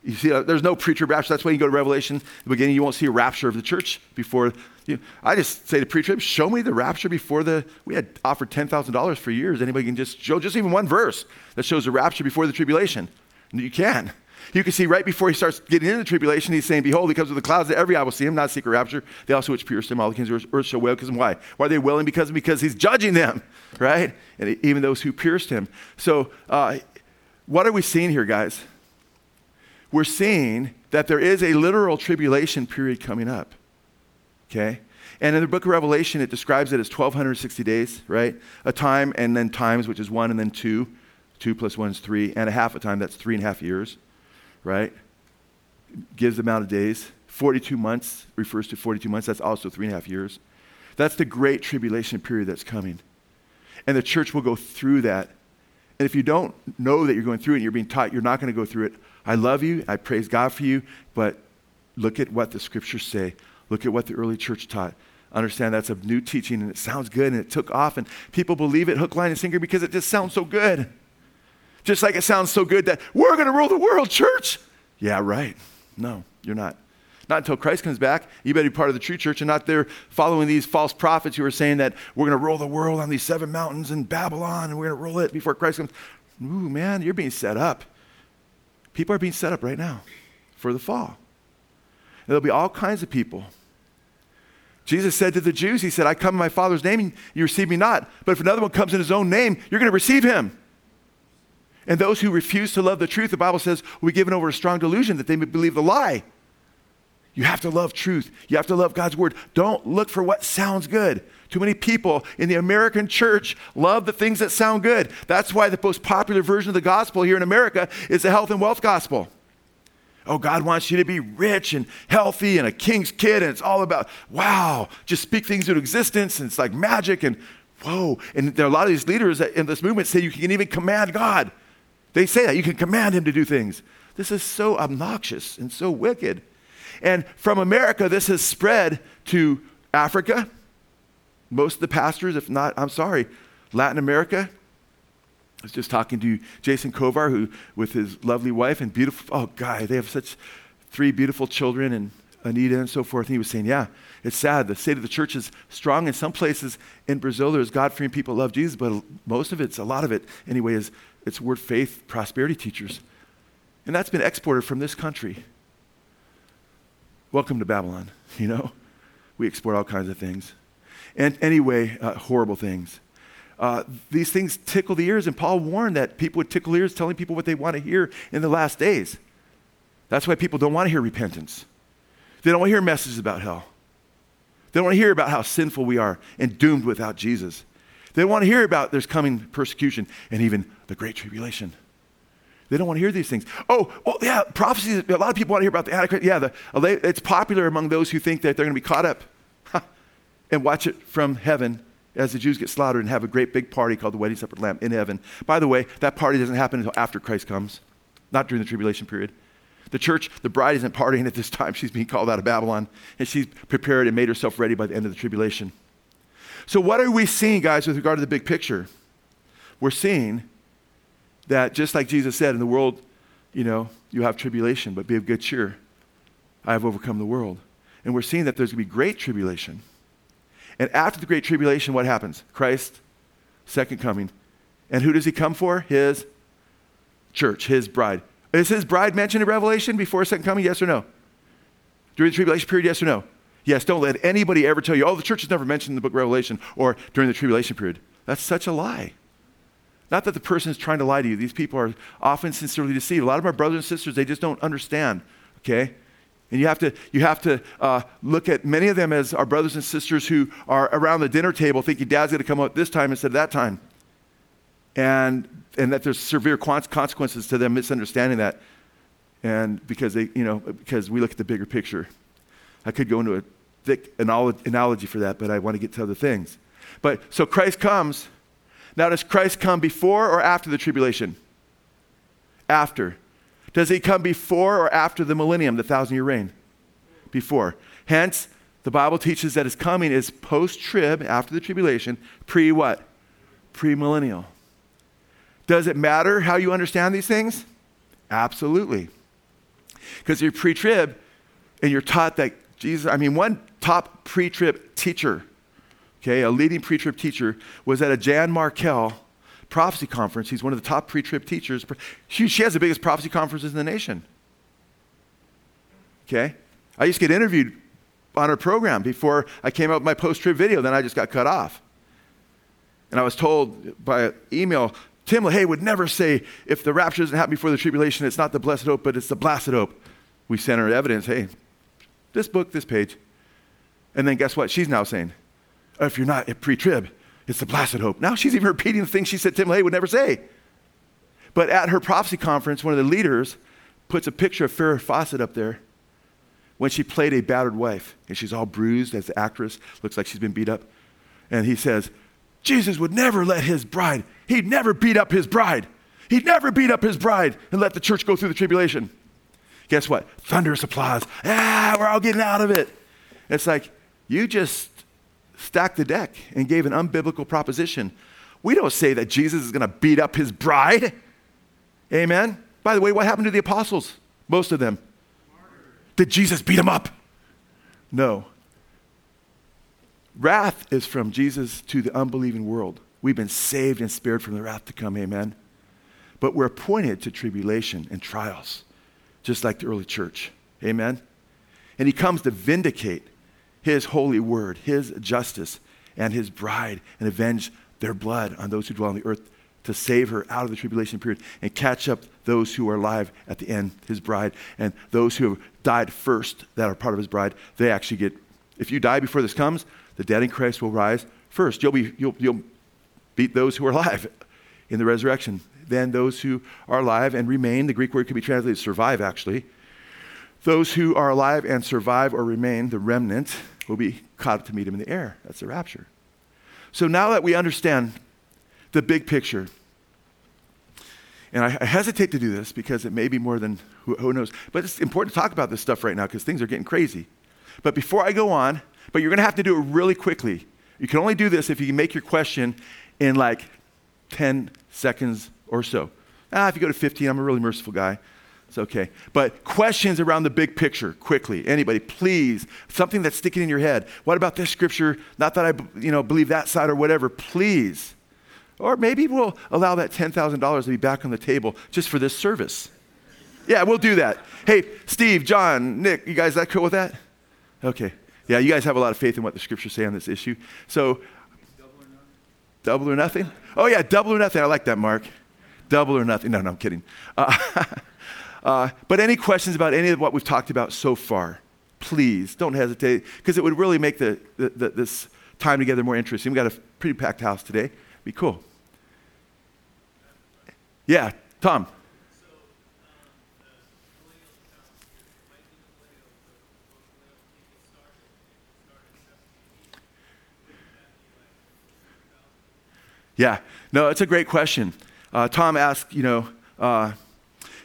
You see, uh, there's no pre-trib rapture. That's why you go to Revelation, the beginning, you won't see a rapture of the church before. You I just say to pre-trib, show me the rapture before the. We had offered ten thousand dollars for years. Anybody can just show just even one verse that shows the rapture before the tribulation. You can. You can see right before he starts getting into the tribulation, he's saying, Behold, he comes with the clouds that every eye will see him, not a secret rapture. They also which pierced him, all the kings of earth shall wail because why? Why are they wailing? Because because he's judging them, [laughs] right? And even those who pierced him. So uh, what are we seeing here, guys? We're seeing that there is a literal tribulation period coming up. Okay? And in the book of Revelation, it describes it as 1,260 days, right? A time and then times, which is one and then two. Two plus one is three, and a half a time, that's three and a half years right? Gives the amount of days. 42 months refers to 42 months. That's also three and a half years. That's the great tribulation period that's coming. And the church will go through that. And if you don't know that you're going through it and you're being taught, you're not going to go through it. I love you. I praise God for you. But look at what the scriptures say. Look at what the early church taught. Understand that's a new teaching and it sounds good and it took off and people believe it hook, line, and sinker because it just sounds so good. Just like it sounds so good that we're going to rule the world, church. Yeah, right. No, you're not. Not until Christ comes back. You better be part of the true church and not there following these false prophets who are saying that we're going to rule the world on these seven mountains in Babylon and we're going to rule it before Christ comes. Ooh, man, you're being set up. People are being set up right now for the fall. And there'll be all kinds of people. Jesus said to the Jews, He said, I come in my Father's name and you receive me not. But if another one comes in his own name, you're going to receive him. And those who refuse to love the truth, the Bible says, will be given over a strong delusion that they may believe the lie. You have to love truth. You have to love God's word. Don't look for what sounds good. Too many people in the American church love the things that sound good. That's why the most popular version of the gospel here in America is the health and wealth gospel. Oh, God wants you to be rich and healthy and a king's kid, and it's all about, wow, just speak things into existence, and it's like magic, and whoa. And there are a lot of these leaders in this movement say you can even command God. They say that. You can command him to do things. This is so obnoxious and so wicked. And from America, this has spread to Africa. Most of the pastors, if not, I'm sorry, Latin America. I was just talking to Jason Kovar, who, with his lovely wife and beautiful, oh, guy, they have such three beautiful children and Anita and so forth. And he was saying, yeah, it's sad. The state of the church is strong in some places in Brazil. There's God fearing people love Jesus, but most of it's, a lot of it anyway, is it's word faith prosperity teachers. And that's been exported from this country. Welcome to Babylon, [laughs] you know? We export all kinds of things. And anyway, uh, horrible things. Uh, these things tickle the ears, and Paul warned that people would tickle ears telling people what they want to hear in the last days. That's why people don't want to hear repentance. They don't want to hear messages about hell. They don't want to hear about how sinful we are and doomed without Jesus. They don't want to hear about there's coming persecution and even the great tribulation. They don't want to hear these things. Oh, oh yeah, prophecy. A lot of people want to hear about the Antichrist. Yeah, the, it's popular among those who think that they're going to be caught up and watch it from heaven as the Jews get slaughtered and have a great big party called the Wedding Supper of the Lamb in heaven. By the way, that party doesn't happen until after Christ comes, not during the tribulation period. The church, the bride isn't partying at this time. She's being called out of Babylon, and she's prepared and made herself ready by the end of the tribulation. So, what are we seeing, guys, with regard to the big picture? We're seeing that just like Jesus said, in the world, you know, you have tribulation, but be of good cheer. I have overcome the world. And we're seeing that there's going to be great tribulation. And after the great tribulation, what happens? Christ, second coming. And who does he come for? His church, his bride. Is his bride mentioned in Revelation before second coming? Yes or no? During the tribulation period, yes or no? Yes, don't let anybody ever tell you, oh, the church is never mentioned in the book of Revelation or during the tribulation period. That's such a lie. Not that the person is trying to lie to you. These people are often sincerely deceived. A lot of our brothers and sisters, they just don't understand, okay? And you have to, you have to uh, look at many of them as our brothers and sisters who are around the dinner table thinking dad's going to come out this time instead of that time. And, and that there's severe consequences to them misunderstanding that. And because they, you know, because we look at the bigger picture. I could go into a thick analogy for that, but I want to get to other things. But so Christ comes. Now, does Christ come before or after the tribulation? After. Does he come before or after the millennium, the thousand year reign? Before. Hence, the Bible teaches that his coming is post trib, after the tribulation, pre what? Pre millennial. Does it matter how you understand these things? Absolutely. Because you're pre trib and you're taught that Jesus, I mean, one top pre trib teacher, okay, a leading pre trib teacher, was at a Jan Markell prophecy conference. He's one of the top pre trib teachers. She, she has the biggest prophecy conferences in the nation. Okay? I used to get interviewed on her program before I came out with my post trib video, then I just got cut off. And I was told by email, Tim LaHaye would never say, if the rapture doesn't happen before the tribulation, it's not the blessed hope, but it's the blasted hope. We sent her evidence, hey, this book, this page. And then guess what? She's now saying, if you're not at pre trib, it's the blasted hope. Now she's even repeating the things she said Tim LaHaye would never say. But at her prophecy conference, one of the leaders puts a picture of Farrah Fawcett up there when she played a battered wife. And she's all bruised as the actress, looks like she's been beat up. And he says, Jesus would never let his bride, he'd never beat up his bride. He'd never beat up his bride and let the church go through the tribulation. Guess what? Thunderous applause. Ah, we're all getting out of it. It's like, you just stacked the deck and gave an unbiblical proposition. We don't say that Jesus is going to beat up his bride. Amen. By the way, what happened to the apostles? Most of them. Did Jesus beat them up? No. Wrath is from Jesus to the unbelieving world. We've been saved and spared from the wrath to come. Amen. But we're appointed to tribulation and trials, just like the early church. Amen. And he comes to vindicate his holy word, his justice, and his bride, and avenge their blood on those who dwell on the earth to save her out of the tribulation period and catch up those who are alive at the end, his bride. And those who have died first, that are part of his bride, they actually get, if you die before this comes, the dead in Christ will rise first. You'll, be, you'll, you'll beat those who are alive in the resurrection. Then those who are alive and remain, the Greek word could be translated survive actually. Those who are alive and survive or remain, the remnant, will be caught up to meet him in the air. That's the rapture. So now that we understand the big picture, and I, I hesitate to do this because it may be more than who, who knows, but it's important to talk about this stuff right now because things are getting crazy. But before I go on, but you're going to have to do it really quickly. You can only do this if you can make your question in like 10 seconds or so. Ah, if you go to 15, I'm a really merciful guy. It's okay. But questions around the big picture, quickly. Anybody, please. Something that's sticking in your head. What about this scripture? Not that I, you know, believe that side or whatever. Please. Or maybe we'll allow that $10,000 to be back on the table just for this service. Yeah, we'll do that. Hey, Steve, John, Nick, you guys that cool with that? Okay. Yeah, you guys have a lot of faith in what the scriptures say on this issue. So, double or, nothing? Oh, yeah, double or nothing. I like that, Mark. Double or nothing. No, no, I'm kidding. Uh, [laughs] Uh, but any questions about any of what we've talked about so far, please don't hesitate, because it would really make the, the, the, this time together more interesting. We've got a pretty packed house today. Be cool. Yeah, Tom. Yeah, no, it's a great question. Uh, Tom asked, you know, uh,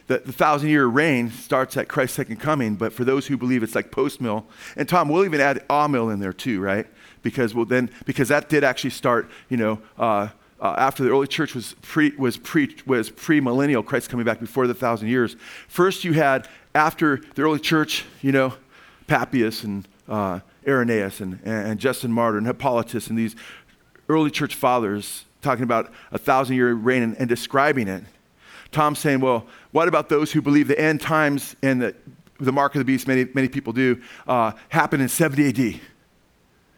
the, the thousand year reign starts at Christ's second coming, but for those who believe it's like post mill, and Tom, we'll even add amill in there too, right? Because well, then because that did actually start, you know, uh, uh, after the early church was pre was pre was pre-millennial, Christ coming back before the thousand years. First, you had after the early church, you know, Papias and uh, Irenaeus and, and Justin Martyr and Hippolytus and these early church fathers talking about a thousand year reign and, and describing it. Tom's saying, well, what about those who believe the end times and the, the mark of the beast, many, many people do, uh, happen in 70 AD?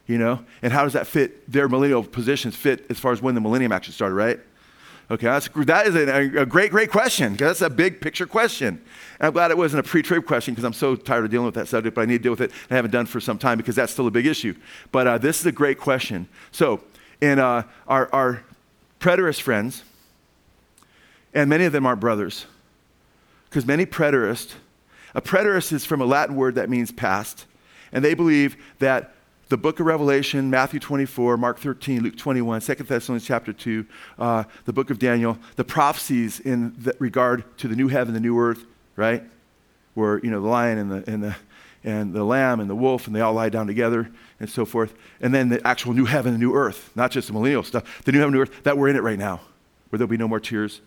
You know? And how does that fit their millennial positions fit as far as when the millennium actually started, right? Okay, that's, that is a, a great, great question that's a big picture question. And I'm glad it wasn't a pre trib question because I'm so tired of dealing with that subject, but I need to deal with it. I haven't done for some time because that's still a big issue. But uh, this is a great question. So, in uh, our, our preterist friends, and many of them are brothers. Because many preterists, a preterist is from a Latin word that means past, and they believe that the book of Revelation, Matthew 24, Mark 13, Luke 21, 2 Thessalonians chapter 2, uh, the book of Daniel, the prophecies in regard to the new heaven, the new earth, right? Where, you know, the lion and the, and the, and the lamb and the wolf, and they all lie down together and so forth. And then the actual new heaven, the new earth, not just the millennial stuff, the new heaven, new earth, that we're in it right now, where there'll be no more tears,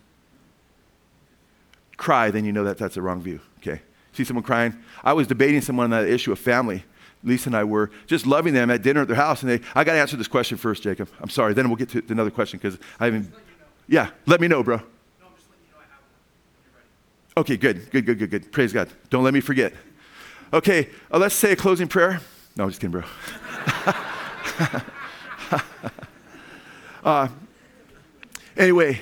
cry, then you know that that's a wrong view, okay? see someone crying. I was debating someone on that issue of family. Lisa and I were just loving them at dinner at their house, and they, I got to answer this question first, Jacob. I'm sorry. Then we'll get to another question because I haven't. Yeah, let me know, bro. Okay, good, good, good, good, good. Praise God. Don't let me forget. Okay, uh, let's say a closing prayer. No, I'm just kidding, bro. [laughs] uh, anyway,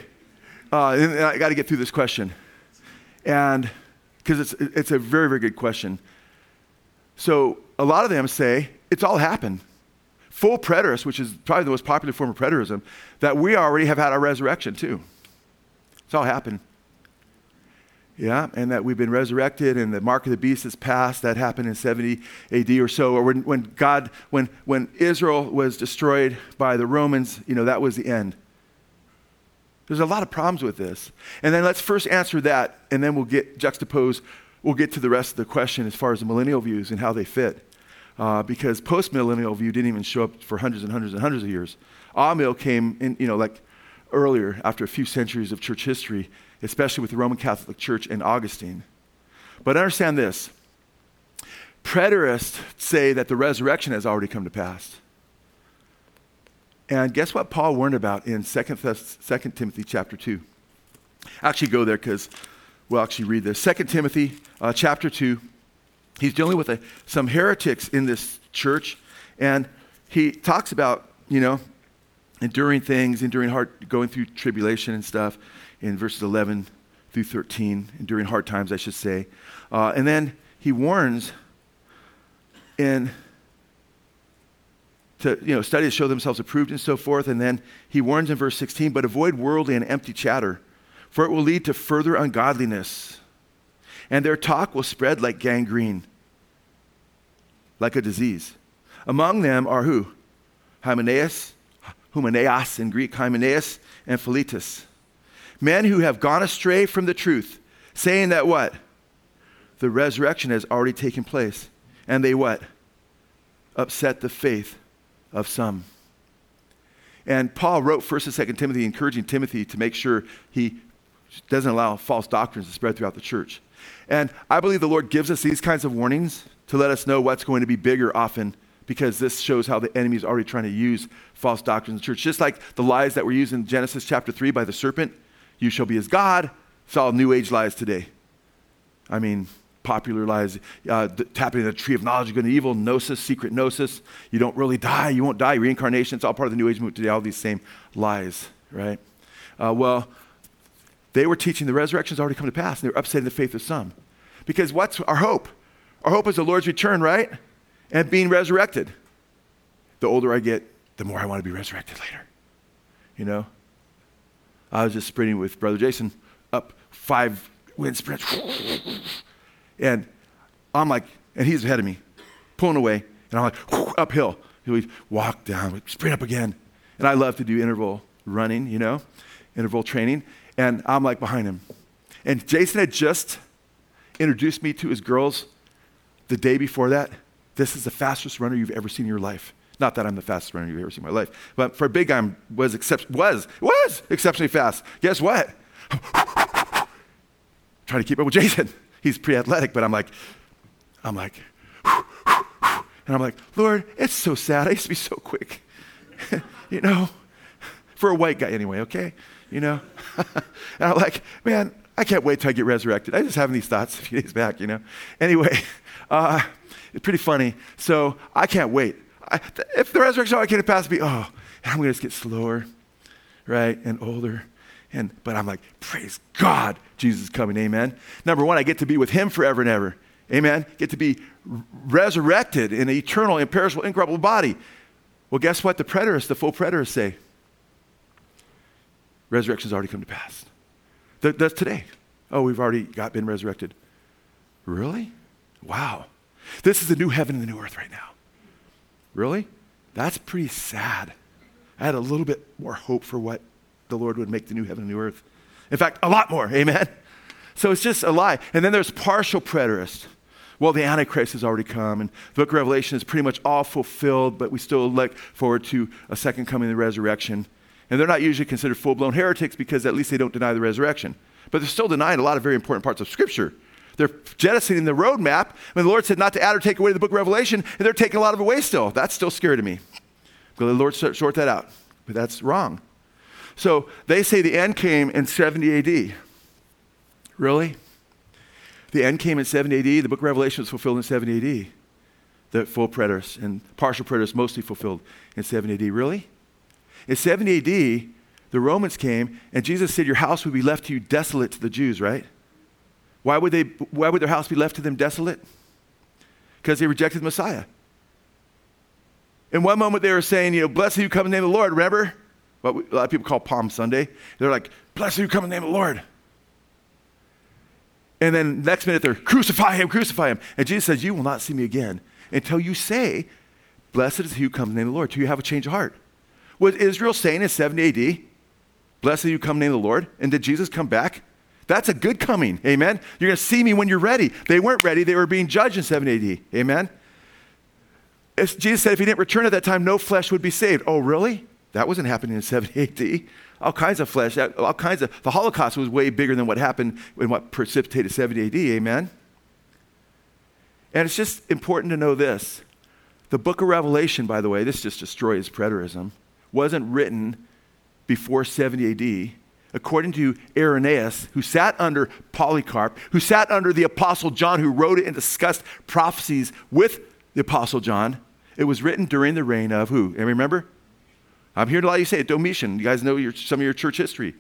uh, I got to get through this question. And because it's, it's a very, very good question. So a lot of them say it's all happened. Full preterist, which is probably the most popular form of preterism, that we already have had our resurrection too. It's all happened. Yeah, and that we've been resurrected and the mark of the beast is passed. That happened in 70 AD or so. Or when, when God, when, when Israel was destroyed by the Romans, you know, that was the end. There's a lot of problems with this. And then let's first answer that, and then we'll get juxtapose, we'll get to the rest of the question as far as the millennial views and how they fit. Uh, because post-millennial view didn't even show up for hundreds and hundreds and hundreds of years. Amil came in, you know, like earlier, after a few centuries of church history, especially with the Roman Catholic Church and Augustine. But understand this preterists say that the resurrection has already come to pass. And guess what Paul warned about in 2, 2 Timothy chapter 2? Actually, go there because we'll actually read this. 2 Timothy uh, chapter 2. He's dealing with a, some heretics in this church, and he talks about, you know, enduring things, enduring hard, going through tribulation and stuff in verses 11 through 13, enduring hard times, I should say. Uh, and then he warns in to you know study to show themselves approved and so forth. And then he warns in verse 16, but avoid worldly and empty chatter, for it will lead to further ungodliness. And their talk will spread like gangrene, like a disease. Among them are who? Hymenaeus, Humenaeus in Greek, Hymenaeus, and Philetus Men who have gone astray from the truth, saying that what? The resurrection has already taken place. And they what? Upset the faith of some. And Paul wrote 1st and 2nd Timothy, encouraging Timothy to make sure he doesn't allow false doctrines to spread throughout the church. And I believe the Lord gives us these kinds of warnings to let us know what's going to be bigger often because this shows how the enemy is already trying to use false doctrines in the church. Just like the lies that were used in Genesis chapter 3 by the serpent, you shall be as God. It's all New Age lies today. I mean, popular lies, uh, tapping the tree of knowledge of good and evil, gnosis, secret gnosis. You don't really die. You won't die. Reincarnation. It's all part of the New Age movement today. All these same lies, right? Uh, well, they were teaching the resurrection's already come to pass, and they were upsetting the faith of some. Because what's our hope? Our hope is the Lord's return, right? And being resurrected. The older I get, the more I want to be resurrected later. You know? I was just sprinting with Brother Jason up five wind sprints. [laughs] And I'm like, and he's ahead of me, pulling away. And I'm like, uphill. We walk down, sprint up again. And I love to do interval running, you know, interval training. And I'm like behind him. And Jason had just introduced me to his girls the day before that. This is the fastest runner you've ever seen in your life. Not that I'm the fastest runner you've ever seen in my life, but for a big guy, I was, was, was exceptionally fast. Guess what? [laughs] Trying to keep up with Jason. He's pre athletic, but I'm like, I'm like, and I'm like, Lord, it's so sad. I used to be so quick. [laughs] you know, for a white guy anyway, okay? You know? [laughs] and I'm like, man, I can't wait till I get resurrected. I was just having these thoughts [laughs] a few days back, you know? Anyway, uh, it's pretty funny. So I can't wait. I, if the resurrection I can't pass me, oh, I'm going to just get slower, right, and older. And, but I'm like, praise God, Jesus is coming, amen. Number one, I get to be with him forever and ever, amen. Get to be resurrected in an eternal, imperishable, incorruptible body. Well, guess what? The preterists, the full preterists say, resurrection's already come to pass. that's today. Oh, we've already got been resurrected. Really? Wow. This is the new heaven and the new earth right now. Really? That's pretty sad. I had a little bit more hope for what the Lord would make the new heaven and new earth. In fact, a lot more. Amen. So it's just a lie. And then there's partial preterists. Well, the Antichrist has already come, and the book of Revelation is pretty much all fulfilled, but we still look forward to a second coming the resurrection. And they're not usually considered full blown heretics because at least they don't deny the resurrection. But they're still denying a lot of very important parts of Scripture. They're jettisoning the roadmap. When the Lord said not to add or take away the book of Revelation, and they're taking a lot of it away still. That's still scary to me. Will the Lord sort that out? But that's wrong. So they say the end came in 70 AD. Really? The end came in 70 AD. The book of Revelation was fulfilled in 70 AD. The full preterists and partial preterists mostly fulfilled in 70 AD. Really? In 70 AD, the Romans came and Jesus said, Your house would be left to you desolate to the Jews, right? Why would, they, why would their house be left to them desolate? Because they rejected the Messiah. In one moment, they were saying, you know, blessed you come in the name of the Lord. Remember? What a lot of people call Palm Sunday. They're like, blessed you come in the name of the Lord. And then next minute, they're, crucify him, crucify him. And Jesus says, you will not see me again until you say, blessed is he who comes in the name of the Lord, till you have a change of heart. Was Israel saying in 70 AD, blessed you come in the name of the Lord? And did Jesus come back? That's a good coming. Amen. You're going to see me when you're ready. They weren't ready. They were being judged in 70 AD. Amen. Jesus said if he didn't return at that time, no flesh would be saved. Oh, really? That wasn't happening in 70 AD. All kinds of flesh, all kinds of, the Holocaust was way bigger than what happened and what precipitated 70 AD. Amen. And it's just important to know this. The book of Revelation, by the way, this just destroys preterism, wasn't written before 70 AD according to Irenaeus, who sat under Polycarp, who sat under the Apostle John, who wrote it and discussed prophecies with the Apostle John, it was written during the reign of who? And remember? I'm here to let you say it Domitian. You guys know your, some of your church history.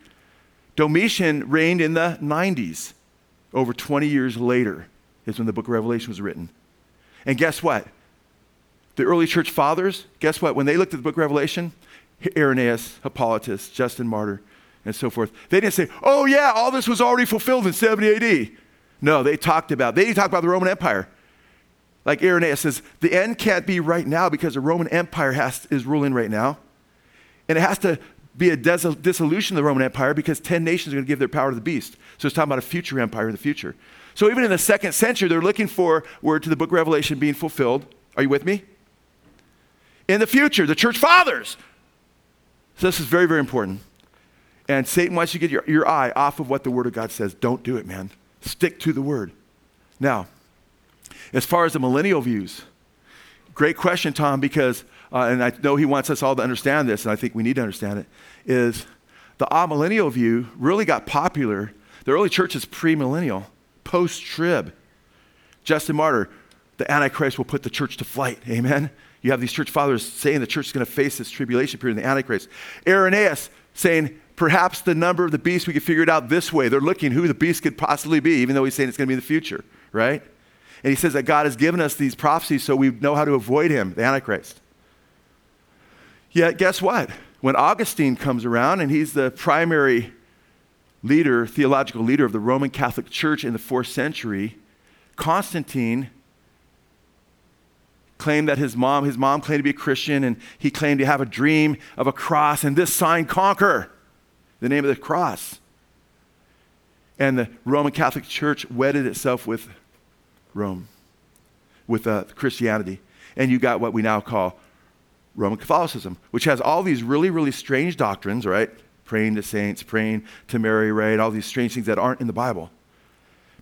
Domitian reigned in the 90s. Over 20 years later is when the book of Revelation was written. And guess what? The early church fathers, guess what? When they looked at the book of Revelation, Irenaeus, Hippolytus, Justin Martyr, and so forth. They didn't say, oh, yeah, all this was already fulfilled in 70 AD. No, they talked about, they talked about the Roman Empire. Like Irenaeus says, the end can't be right now because the Roman Empire has, is ruling right now. And it has to be a dissolution of the Roman Empire because 10 nations are going to give their power to the beast. So it's talking about a future empire in the future. So even in the second century, they're looking for word to the book of Revelation being fulfilled. Are you with me? In the future, the church fathers. So this is very, very important. And Satan wants you to get your, your eye off of what the Word of God says. Don't do it, man. Stick to the Word. Now, as far as the millennial views, great question, Tom, because, uh, and I know he wants us all to understand this, and I think we need to understand it, is the amillennial view really got popular. The early church is premillennial, post trib. Justin Martyr, the Antichrist will put the church to flight. Amen. You have these church fathers saying the church is going to face this tribulation period in the Antichrist. Irenaeus saying perhaps the number of the beast, we could figure it out this way. They're looking who the beast could possibly be, even though he's saying it's going to be in the future, right? And he says that God has given us these prophecies so we know how to avoid him, the Antichrist. Yet, guess what? When Augustine comes around and he's the primary leader, theological leader of the Roman Catholic Church in the fourth century, Constantine claimed that his mom, his mom claimed to be a Christian, and he claimed to have a dream of a cross, and this sign conquer the name of the cross. And the Roman Catholic Church wedded itself with Rome, with uh, Christianity. And you got what we now call Roman Catholicism, which has all these really, really strange doctrines, right? Praying to saints, praying to Mary, right? All these strange things that aren't in the Bible.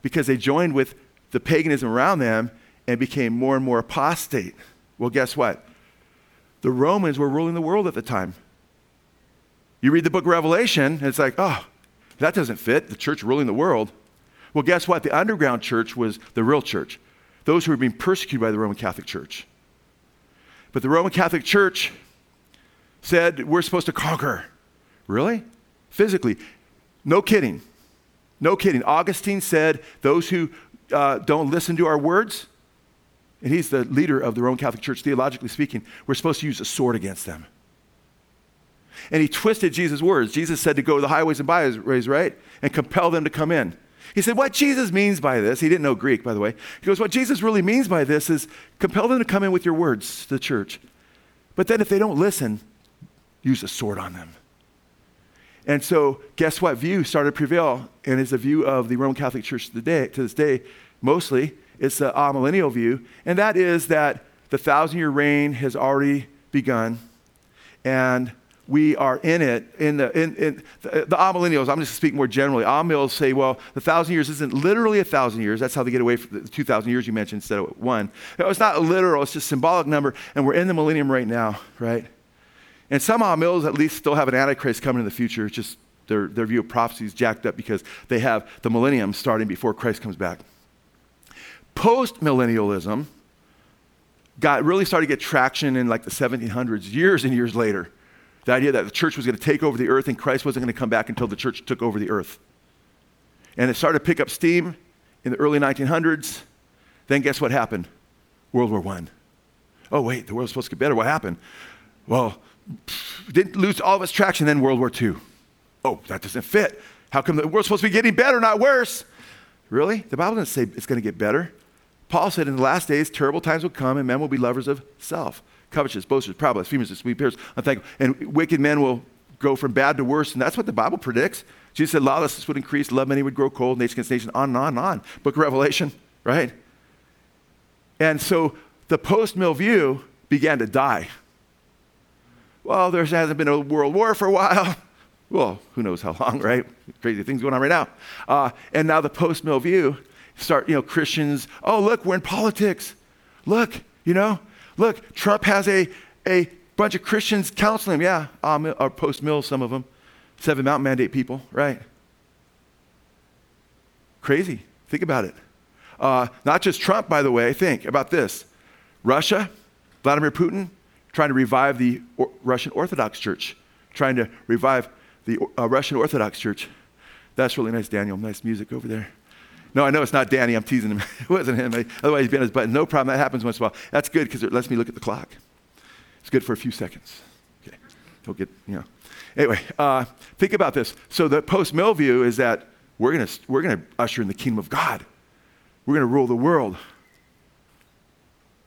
Because they joined with the paganism around them and became more and more apostate. Well, guess what? The Romans were ruling the world at the time. You read the book Revelation, and it's like, oh, that doesn't fit. The church ruling the world. Well, guess what? The underground church was the real church, those who were being persecuted by the Roman Catholic Church. But the Roman Catholic Church said, we're supposed to conquer. Really? Physically. No kidding. No kidding. Augustine said, those who uh, don't listen to our words, and he's the leader of the Roman Catholic Church, theologically speaking, we're supposed to use a sword against them and he twisted Jesus' words. Jesus said to go to the highways and byways, right? And compel them to come in. He said, What Jesus means by this, he didn't know Greek, by the way. He goes, What Jesus really means by this is compel them to come in with your words to the church. But then if they don't listen, use a sword on them. And so, guess what view started to prevail? And is the view of the Roman Catholic Church to, day, to this day, mostly, it's the amillennial view. And that is that the thousand year reign has already begun. And we are in it. In the, in, in the, the amillennials, I'm just speaking more generally. Amillennials say, well, the thousand years isn't literally a thousand years. That's how they get away from the 2,000 years you mentioned instead of one. It's not literal, it's just symbolic number, and we're in the millennium right now, right? And some amillennials at least still have an antichrist coming in the future. It's just their, their view of prophecy is jacked up because they have the millennium starting before Christ comes back. Post millennialism got really started to get traction in like the 1700s, years and years later. The idea that the church was going to take over the earth and Christ wasn't going to come back until the church took over the earth. And it started to pick up steam in the early 1900s. Then guess what happened? World War I. Oh, wait, the world's supposed to get better. What happened? Well, didn't lose all of its traction, then World War II. Oh, that doesn't fit. How come the world's supposed to be getting better, not worse? Really? The Bible doesn't say it's going to get better. Paul said in the last days, terrible times will come, and men will be lovers of self covetous, boasters, proud, blasphemers, sweet peers, unthankful. And wicked men will go from bad to worse. And that's what the Bible predicts. Jesus said lawlessness would increase, love many would grow cold, nation against nation, on and on and on. Book of Revelation, right? And so the post mill view began to die. Well, there hasn't been a world war for a while. [laughs] Well, who knows how long, right? Crazy things going on right now. Uh, and now the post mill view start, you know, Christians, oh, look, we're in politics. Look, you know, Look, Trump has a, a bunch of Christians counseling him. Yeah, um, or post mill, some of them. Seven Mountain Mandate people, right? Crazy. Think about it. Uh, not just Trump, by the way. Think about this Russia, Vladimir Putin, trying to revive the Russian Orthodox Church, trying to revive the uh, Russian Orthodox Church. That's really nice, Daniel. Nice music over there. No, I know it's not Danny. I'm teasing him. [laughs] it wasn't him. Otherwise, he'd be on his button. No problem. That happens once in a while. That's good because it lets me look at the clock. It's good for a few seconds. Okay. Don't get, you know. Anyway, uh, think about this. So the post mill view is that we're going we're gonna usher in the kingdom of God. We're going to rule the world.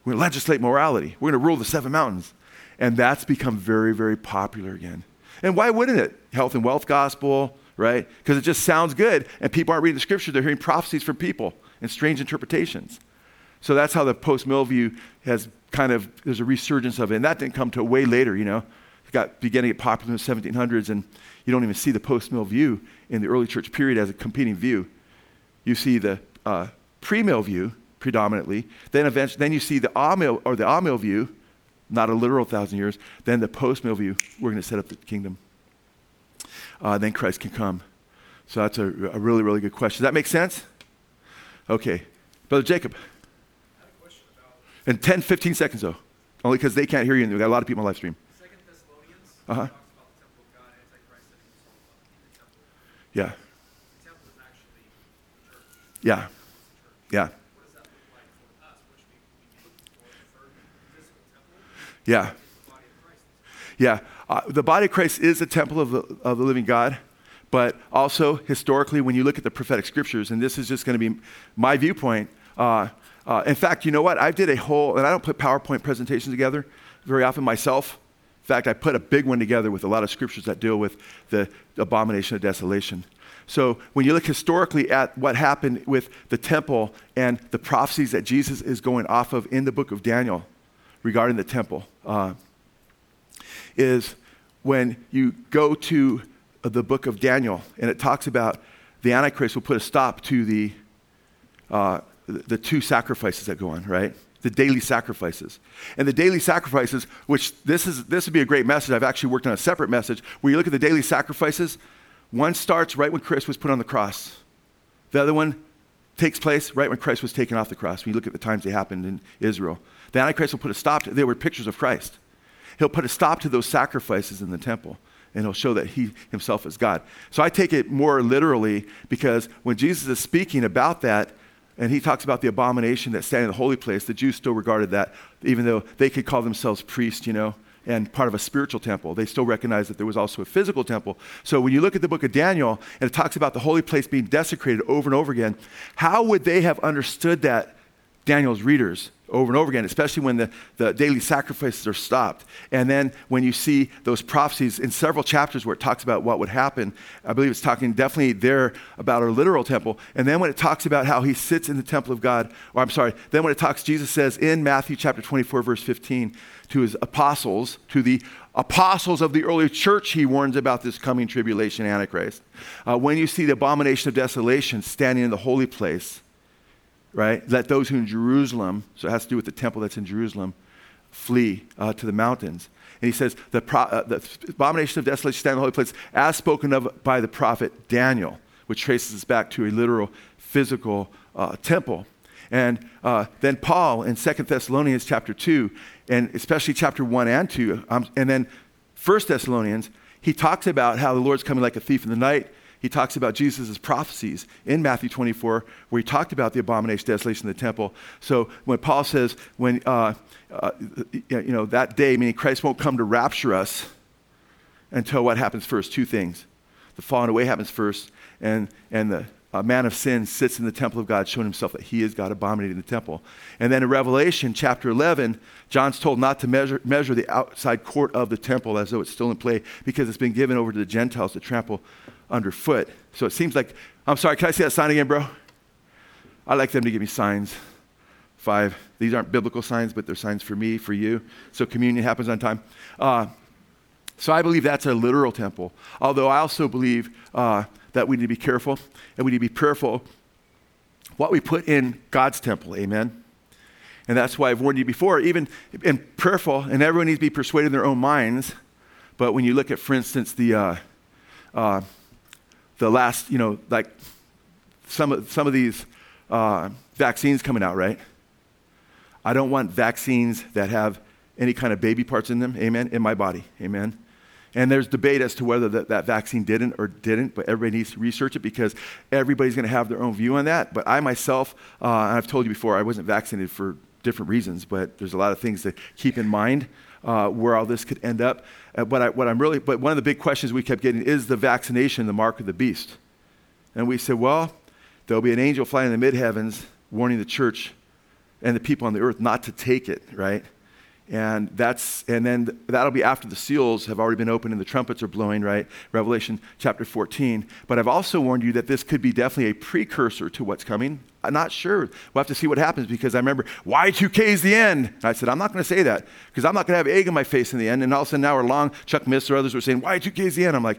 We're going to legislate morality. We're going to rule the seven mountains. And that's become very, very popular again. And why wouldn't it? Health and wealth gospel, right? Because it just sounds good, and people aren't reading the scripture, they're hearing prophecies from people and strange interpretations. So that's how the post mill view has kind of, there's a resurgence of it. And that didn't come to way later, you know. It got beginning to get popular in the 1700s, and you don't even see the post mill view in the early church period as a competing view. You see the uh, pre mill view predominantly, then eventually, then you see the amill or the amill view, not a literal thousand years, then the post mill view, we're going to set up the kingdom uh, then Christ can come. So that's a, a, really, really good question. Does that make sense? Okay. Brother Jacob. In 10, 15 seconds, though. Only because they can't hear you, and we've got a lot of people on live stream. Uh-huh. Yeah. Yeah. Yeah. We, we? Yeah. Yeah. Uh, the body of Christ is a temple of the, of the living God, but also historically, when you look at the prophetic scriptures, and this is just going to be my viewpoint. Uh, uh, in fact, you know what? I did a whole, and I don't put PowerPoint presentations together very often myself. In fact, I put a big one together with a lot of scriptures that deal with the abomination of desolation. So when you look historically at what happened with the temple and the prophecies that Jesus is going off of in the book of Daniel regarding the temple, uh, is when you go to the book of Daniel and it talks about the Antichrist will put a stop to the, uh, the two sacrifices that go on, right? The daily sacrifices. And the daily sacrifices, which this, is, this would be a great message. I've actually worked on a separate message where you look at the daily sacrifices. One starts right when Christ was put on the cross, the other one takes place right when Christ was taken off the cross. When you look at the times they happened in Israel, the Antichrist will put a stop to They were pictures of Christ. He'll put a stop to those sacrifices in the temple and he'll show that he himself is God. So I take it more literally because when Jesus is speaking about that, and he talks about the abomination that standing in the holy place, the Jews still regarded that, even though they could call themselves priests, you know, and part of a spiritual temple. They still recognized that there was also a physical temple. So when you look at the book of Daniel and it talks about the holy place being desecrated over and over again, how would they have understood that Daniel's readers over and over again, especially when the, the daily sacrifices are stopped. And then when you see those prophecies in several chapters where it talks about what would happen, I believe it's talking definitely there about our literal temple. And then when it talks about how he sits in the temple of God, or I'm sorry, then when it talks, Jesus says in Matthew chapter 24, verse 15, to his apostles, to the apostles of the early church, he warns about this coming tribulation, Antichrist. Uh, when you see the abomination of desolation standing in the holy place, right? Let those who in Jerusalem, so it has to do with the temple that's in Jerusalem, flee uh, to the mountains. And he says, the, pro, uh, the abomination of desolation stand in the holy place, as spoken of by the prophet Daniel, which traces us back to a literal physical uh, temple. And uh, then Paul in Second Thessalonians chapter 2, and especially chapter 1 and 2, um, and then First Thessalonians, he talks about how the Lord's coming like a thief in the night he talks about Jesus' prophecies in Matthew 24, where he talked about the abomination, desolation of the temple. So when Paul says, when, uh, uh, you know, that day, meaning Christ won't come to rapture us until what happens first? Two things. The falling away happens first, and, and the man of sin sits in the temple of God, showing himself that he is God abominating the temple. And then in Revelation chapter 11, John's told not to measure, measure the outside court of the temple as though it's still in play because it's been given over to the Gentiles to trample underfoot. So it seems like, I'm sorry, can I see that sign again, bro? I like them to give me signs. Five. These aren't biblical signs, but they're signs for me, for you. So communion happens on time. Uh, so I believe that's a literal temple. Although I also believe uh, that we need to be careful and we need to be prayerful what we put in God's temple. Amen. And that's why I've warned you before, even in prayerful, and everyone needs to be persuaded in their own minds. But when you look at, for instance, the uh, uh, the last, you know, like some of, some of these uh, vaccines coming out, right? I don't want vaccines that have any kind of baby parts in them, amen, in my body, amen. And there's debate as to whether that, that vaccine didn't or didn't, but everybody needs to research it because everybody's going to have their own view on that. But I myself, uh, I've told you before, I wasn't vaccinated for different reasons, but there's a lot of things to keep in mind uh, where all this could end up. Uh, but I, what I'm really, but one of the big questions we kept getting is the vaccination the mark of the beast? And we said, well, there'll be an angel flying in the mid heavens warning the church and the people on the earth not to take it, right? and that's and then that'll be after the seals have already been opened and the trumpets are blowing right revelation chapter 14 but i've also warned you that this could be definitely a precursor to what's coming i'm not sure we'll have to see what happens because i remember y2k is the end and i said i'm not going to say that because i'm not going to have egg in my face in the end and all of a sudden now we're long chuck miss or others were saying y2k is the end i'm like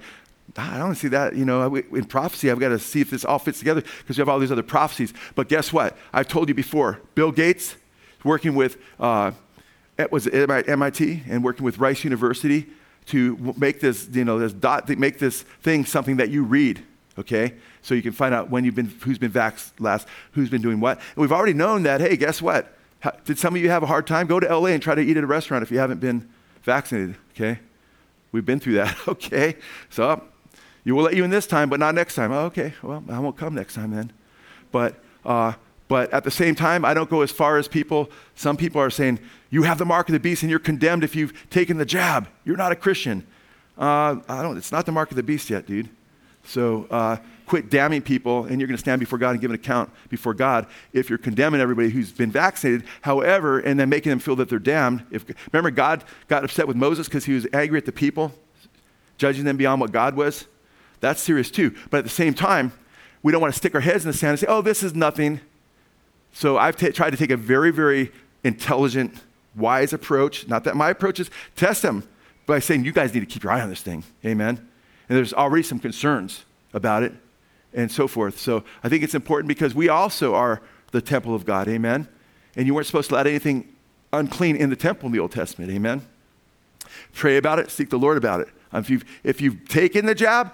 I don't see that. You know, in prophecy, I've got to see if this all fits together because you have all these other prophecies. But guess what? I've told you before. Bill Gates working with uh, was MIT and working with Rice University to make this, you know, this dot, make this thing something that you read, okay? So you can find out when you've been, who's been vaxxed last, who's been doing what. And we've already known that, hey, guess what? did some of you have a hard time? Go to LA and try to eat at a restaurant if you haven't been vaccinated, okay? We've been through that, [laughs] okay? So you will let you in this time, but not next time. Oh, okay, well, I won't come next time then. But uh, but at the same time, I don't go as far as people. Some people are saying, you have the mark of the beast and you're condemned if you've taken the jab. You're not a Christian. Uh, I don't, it's not the mark of the beast yet, dude. So uh, quit damning people and you're going to stand before God and give an account before God if you're condemning everybody who's been vaccinated. However, and then making them feel that they're damned. If, remember, God got upset with Moses because he was angry at the people, judging them beyond what God was? That's serious too. But at the same time, we don't want to stick our heads in the sand and say, oh, this is nothing. So I've t- tried to take a very, very intelligent, wise approach. Not that my approach is test them by saying, you guys need to keep your eye on this thing. Amen. And there's already some concerns about it and so forth. So I think it's important because we also are the temple of God. Amen. And you weren't supposed to let anything unclean in the temple in the Old Testament. Amen. Pray about it, seek the Lord about it. Um, if you've, if you've taken the jab,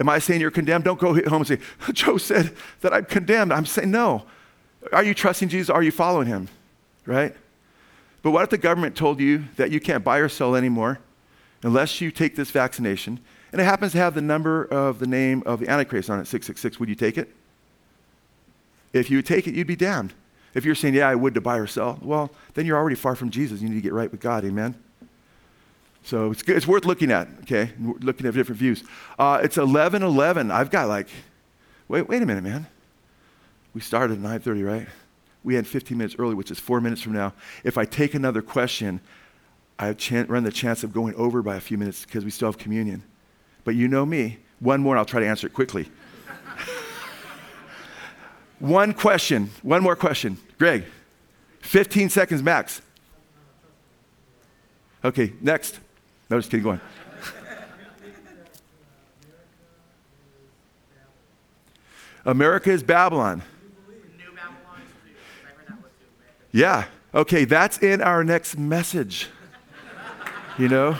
am I saying you're condemned? Don't go home and say, [laughs] Joe said that I'm condemned. I'm saying, no. Are you trusting Jesus? Are you following him? Right? But what if the government told you that you can't buy or sell anymore unless you take this vaccination? And it happens to have the number of the name of the Antichrist on it, 666. Would you take it? If you would take it, you'd be damned. If you're saying, yeah, I would to buy or sell, well, then you're already far from Jesus. You need to get right with God. Amen? So it's, good. it's worth looking at, okay? Looking at different views. Uh, it's 1111. I've got like, wait, wait a minute, man. We started at 9.30, right? we end 15 minutes early, which is four minutes from now. If I take another question, I chan- run the chance of going over by a few minutes because we still have communion. But you know me. One more, and I'll try to answer it quickly. [laughs] one question, one more question. Greg, 15 seconds max. Okay, next. No, just kidding, go on. America is Babylon. Yeah. Okay, that's in our next message. You know?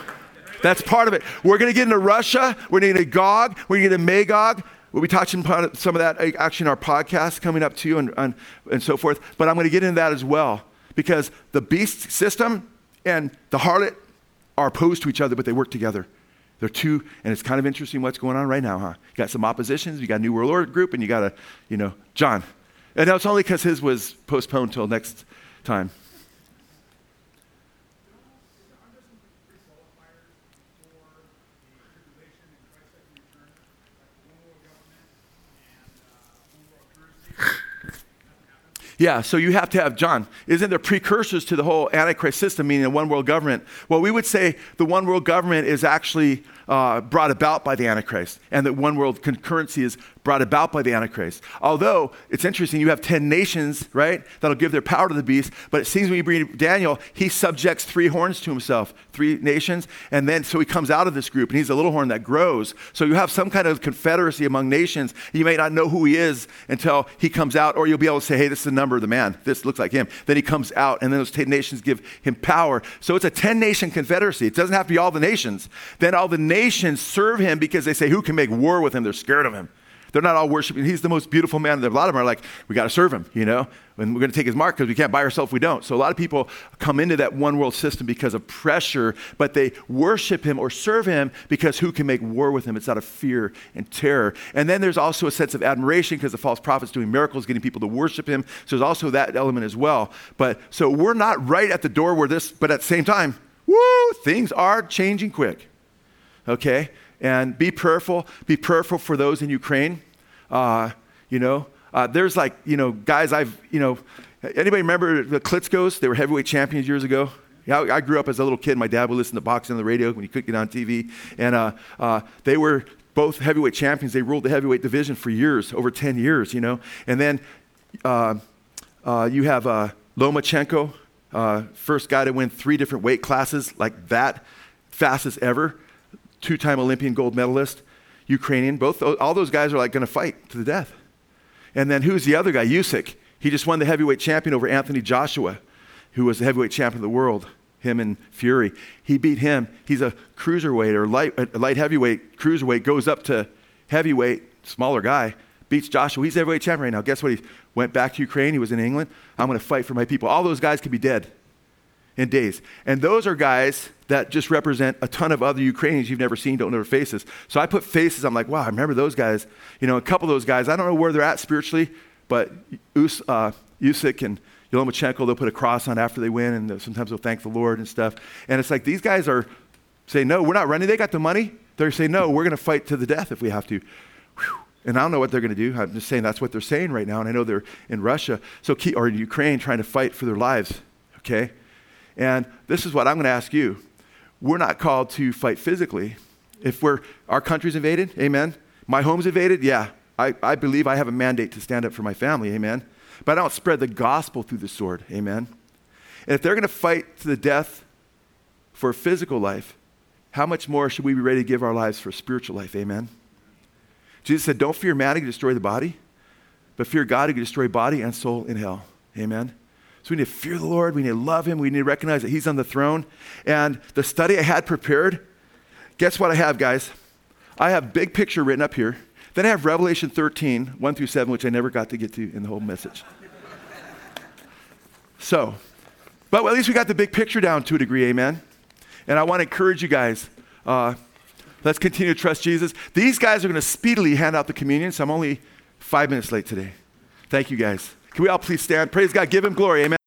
That's part of it. We're going to get into Russia. We're going to get into Gog. We're going to get into Magog. We'll be touching upon some of that uh, actually in our podcast coming up to and, and, and so forth. But I'm going to get into that as well because the beast system and the harlot are opposed to each other, but they work together. They're two, and it's kind of interesting what's going on right now, huh? You got some oppositions, you got a New World Order group, and you got a, you know, John. And it's only because his was postponed till next time. Yeah, so you have to have, John, isn't there precursors to the whole Antichrist system, meaning a one world government? Well, we would say the one world government is actually uh, brought about by the Antichrist, and that one world concurrency is brought about by the Antichrist. Although it's interesting, you have 10 nations, right, that'll give their power to the beast, but it seems when you read Daniel, he subjects three horns to himself, three nations, and then so he comes out of this group, and he's a little horn that grows. So you have some kind of confederacy among nations. You may not know who he is until he comes out, or you'll be able to say, hey, this is the number of the man. This looks like him. Then he comes out, and then those 10 nations give him power. So it's a 10 nation confederacy. It doesn't have to be all the nations. Then all the nations serve him because they say, who can make war with him? They're scared of him. They're not all worshiping. He's the most beautiful man. A lot of them are like, we got to serve him, you know? And we're going to take his mark because we can't buy ourselves we don't. So a lot of people come into that one world system because of pressure, but they worship him or serve him because who can make war with him? It's out of fear and terror. And then there's also a sense of admiration because the false prophet's doing miracles, getting people to worship him. So there's also that element as well. But so we're not right at the door where this, but at the same time, woo, things are changing quick. Okay? And be prayerful. Be prayerful for those in Ukraine. Uh, you know, uh, there's like, you know, guys I've, you know, anybody remember the Klitschko's? They were heavyweight champions years ago. Yeah, I grew up as a little kid. My dad would listen to boxing on the radio when he couldn't get on TV. And uh, uh, they were both heavyweight champions. They ruled the heavyweight division for years, over 10 years, you know. And then uh, uh, you have uh, Lomachenko, uh, first guy to win three different weight classes like that, fastest ever, two time Olympian gold medalist. Ukrainian. Both all those guys are like going to fight to the death. And then who's the other guy? Usyk. He just won the heavyweight champion over Anthony Joshua, who was the heavyweight champion of the world. Him and Fury. He beat him. He's a cruiserweight or light, uh, light heavyweight. Cruiserweight goes up to heavyweight, smaller guy. Beats Joshua. He's heavyweight champion right now. Guess what? He went back to Ukraine. He was in England. I'm going to fight for my people. All those guys could be dead in days. And those are guys that just represent a ton of other Ukrainians you've never seen, don't know their faces. So I put faces, I'm like, wow, I remember those guys. You know, a couple of those guys, I don't know where they're at spiritually, but Us, uh, Usyk and Lomachenko, they'll put a cross on after they win, and sometimes they'll thank the Lord and stuff. And it's like these guys are saying, no, we're not running. They got the money. They're saying, no, we're going to fight to the death if we have to. And I don't know what they're going to do. I'm just saying that's what they're saying right now. And I know they're in Russia, so or in Ukraine, trying to fight for their lives. Okay? And this is what I'm going to ask you. We're not called to fight physically. If we're, our country's invaded, amen. My home's invaded, yeah. I, I believe I have a mandate to stand up for my family, amen. But I don't spread the gospel through the sword, amen. And if they're going to fight to the death for physical life, how much more should we be ready to give our lives for spiritual life, amen? Jesus said, Don't fear man who can destroy the body, but fear God who can destroy body and soul in hell, amen. So we need to fear the Lord. We need to love Him. We need to recognize that He's on the throne. And the study I had prepared, guess what I have, guys? I have big picture written up here. Then I have Revelation 13, 1 through 7, which I never got to get to in the whole message. so, but at least we got the big picture down to a degree, amen? And I want to encourage you guys. Uh, let's continue to trust Jesus. These guys are going to speedily hand out the communion, so I'm only five minutes late today. Thank you, guys. Can we all please stand? Praise God. Give him glory. Amen.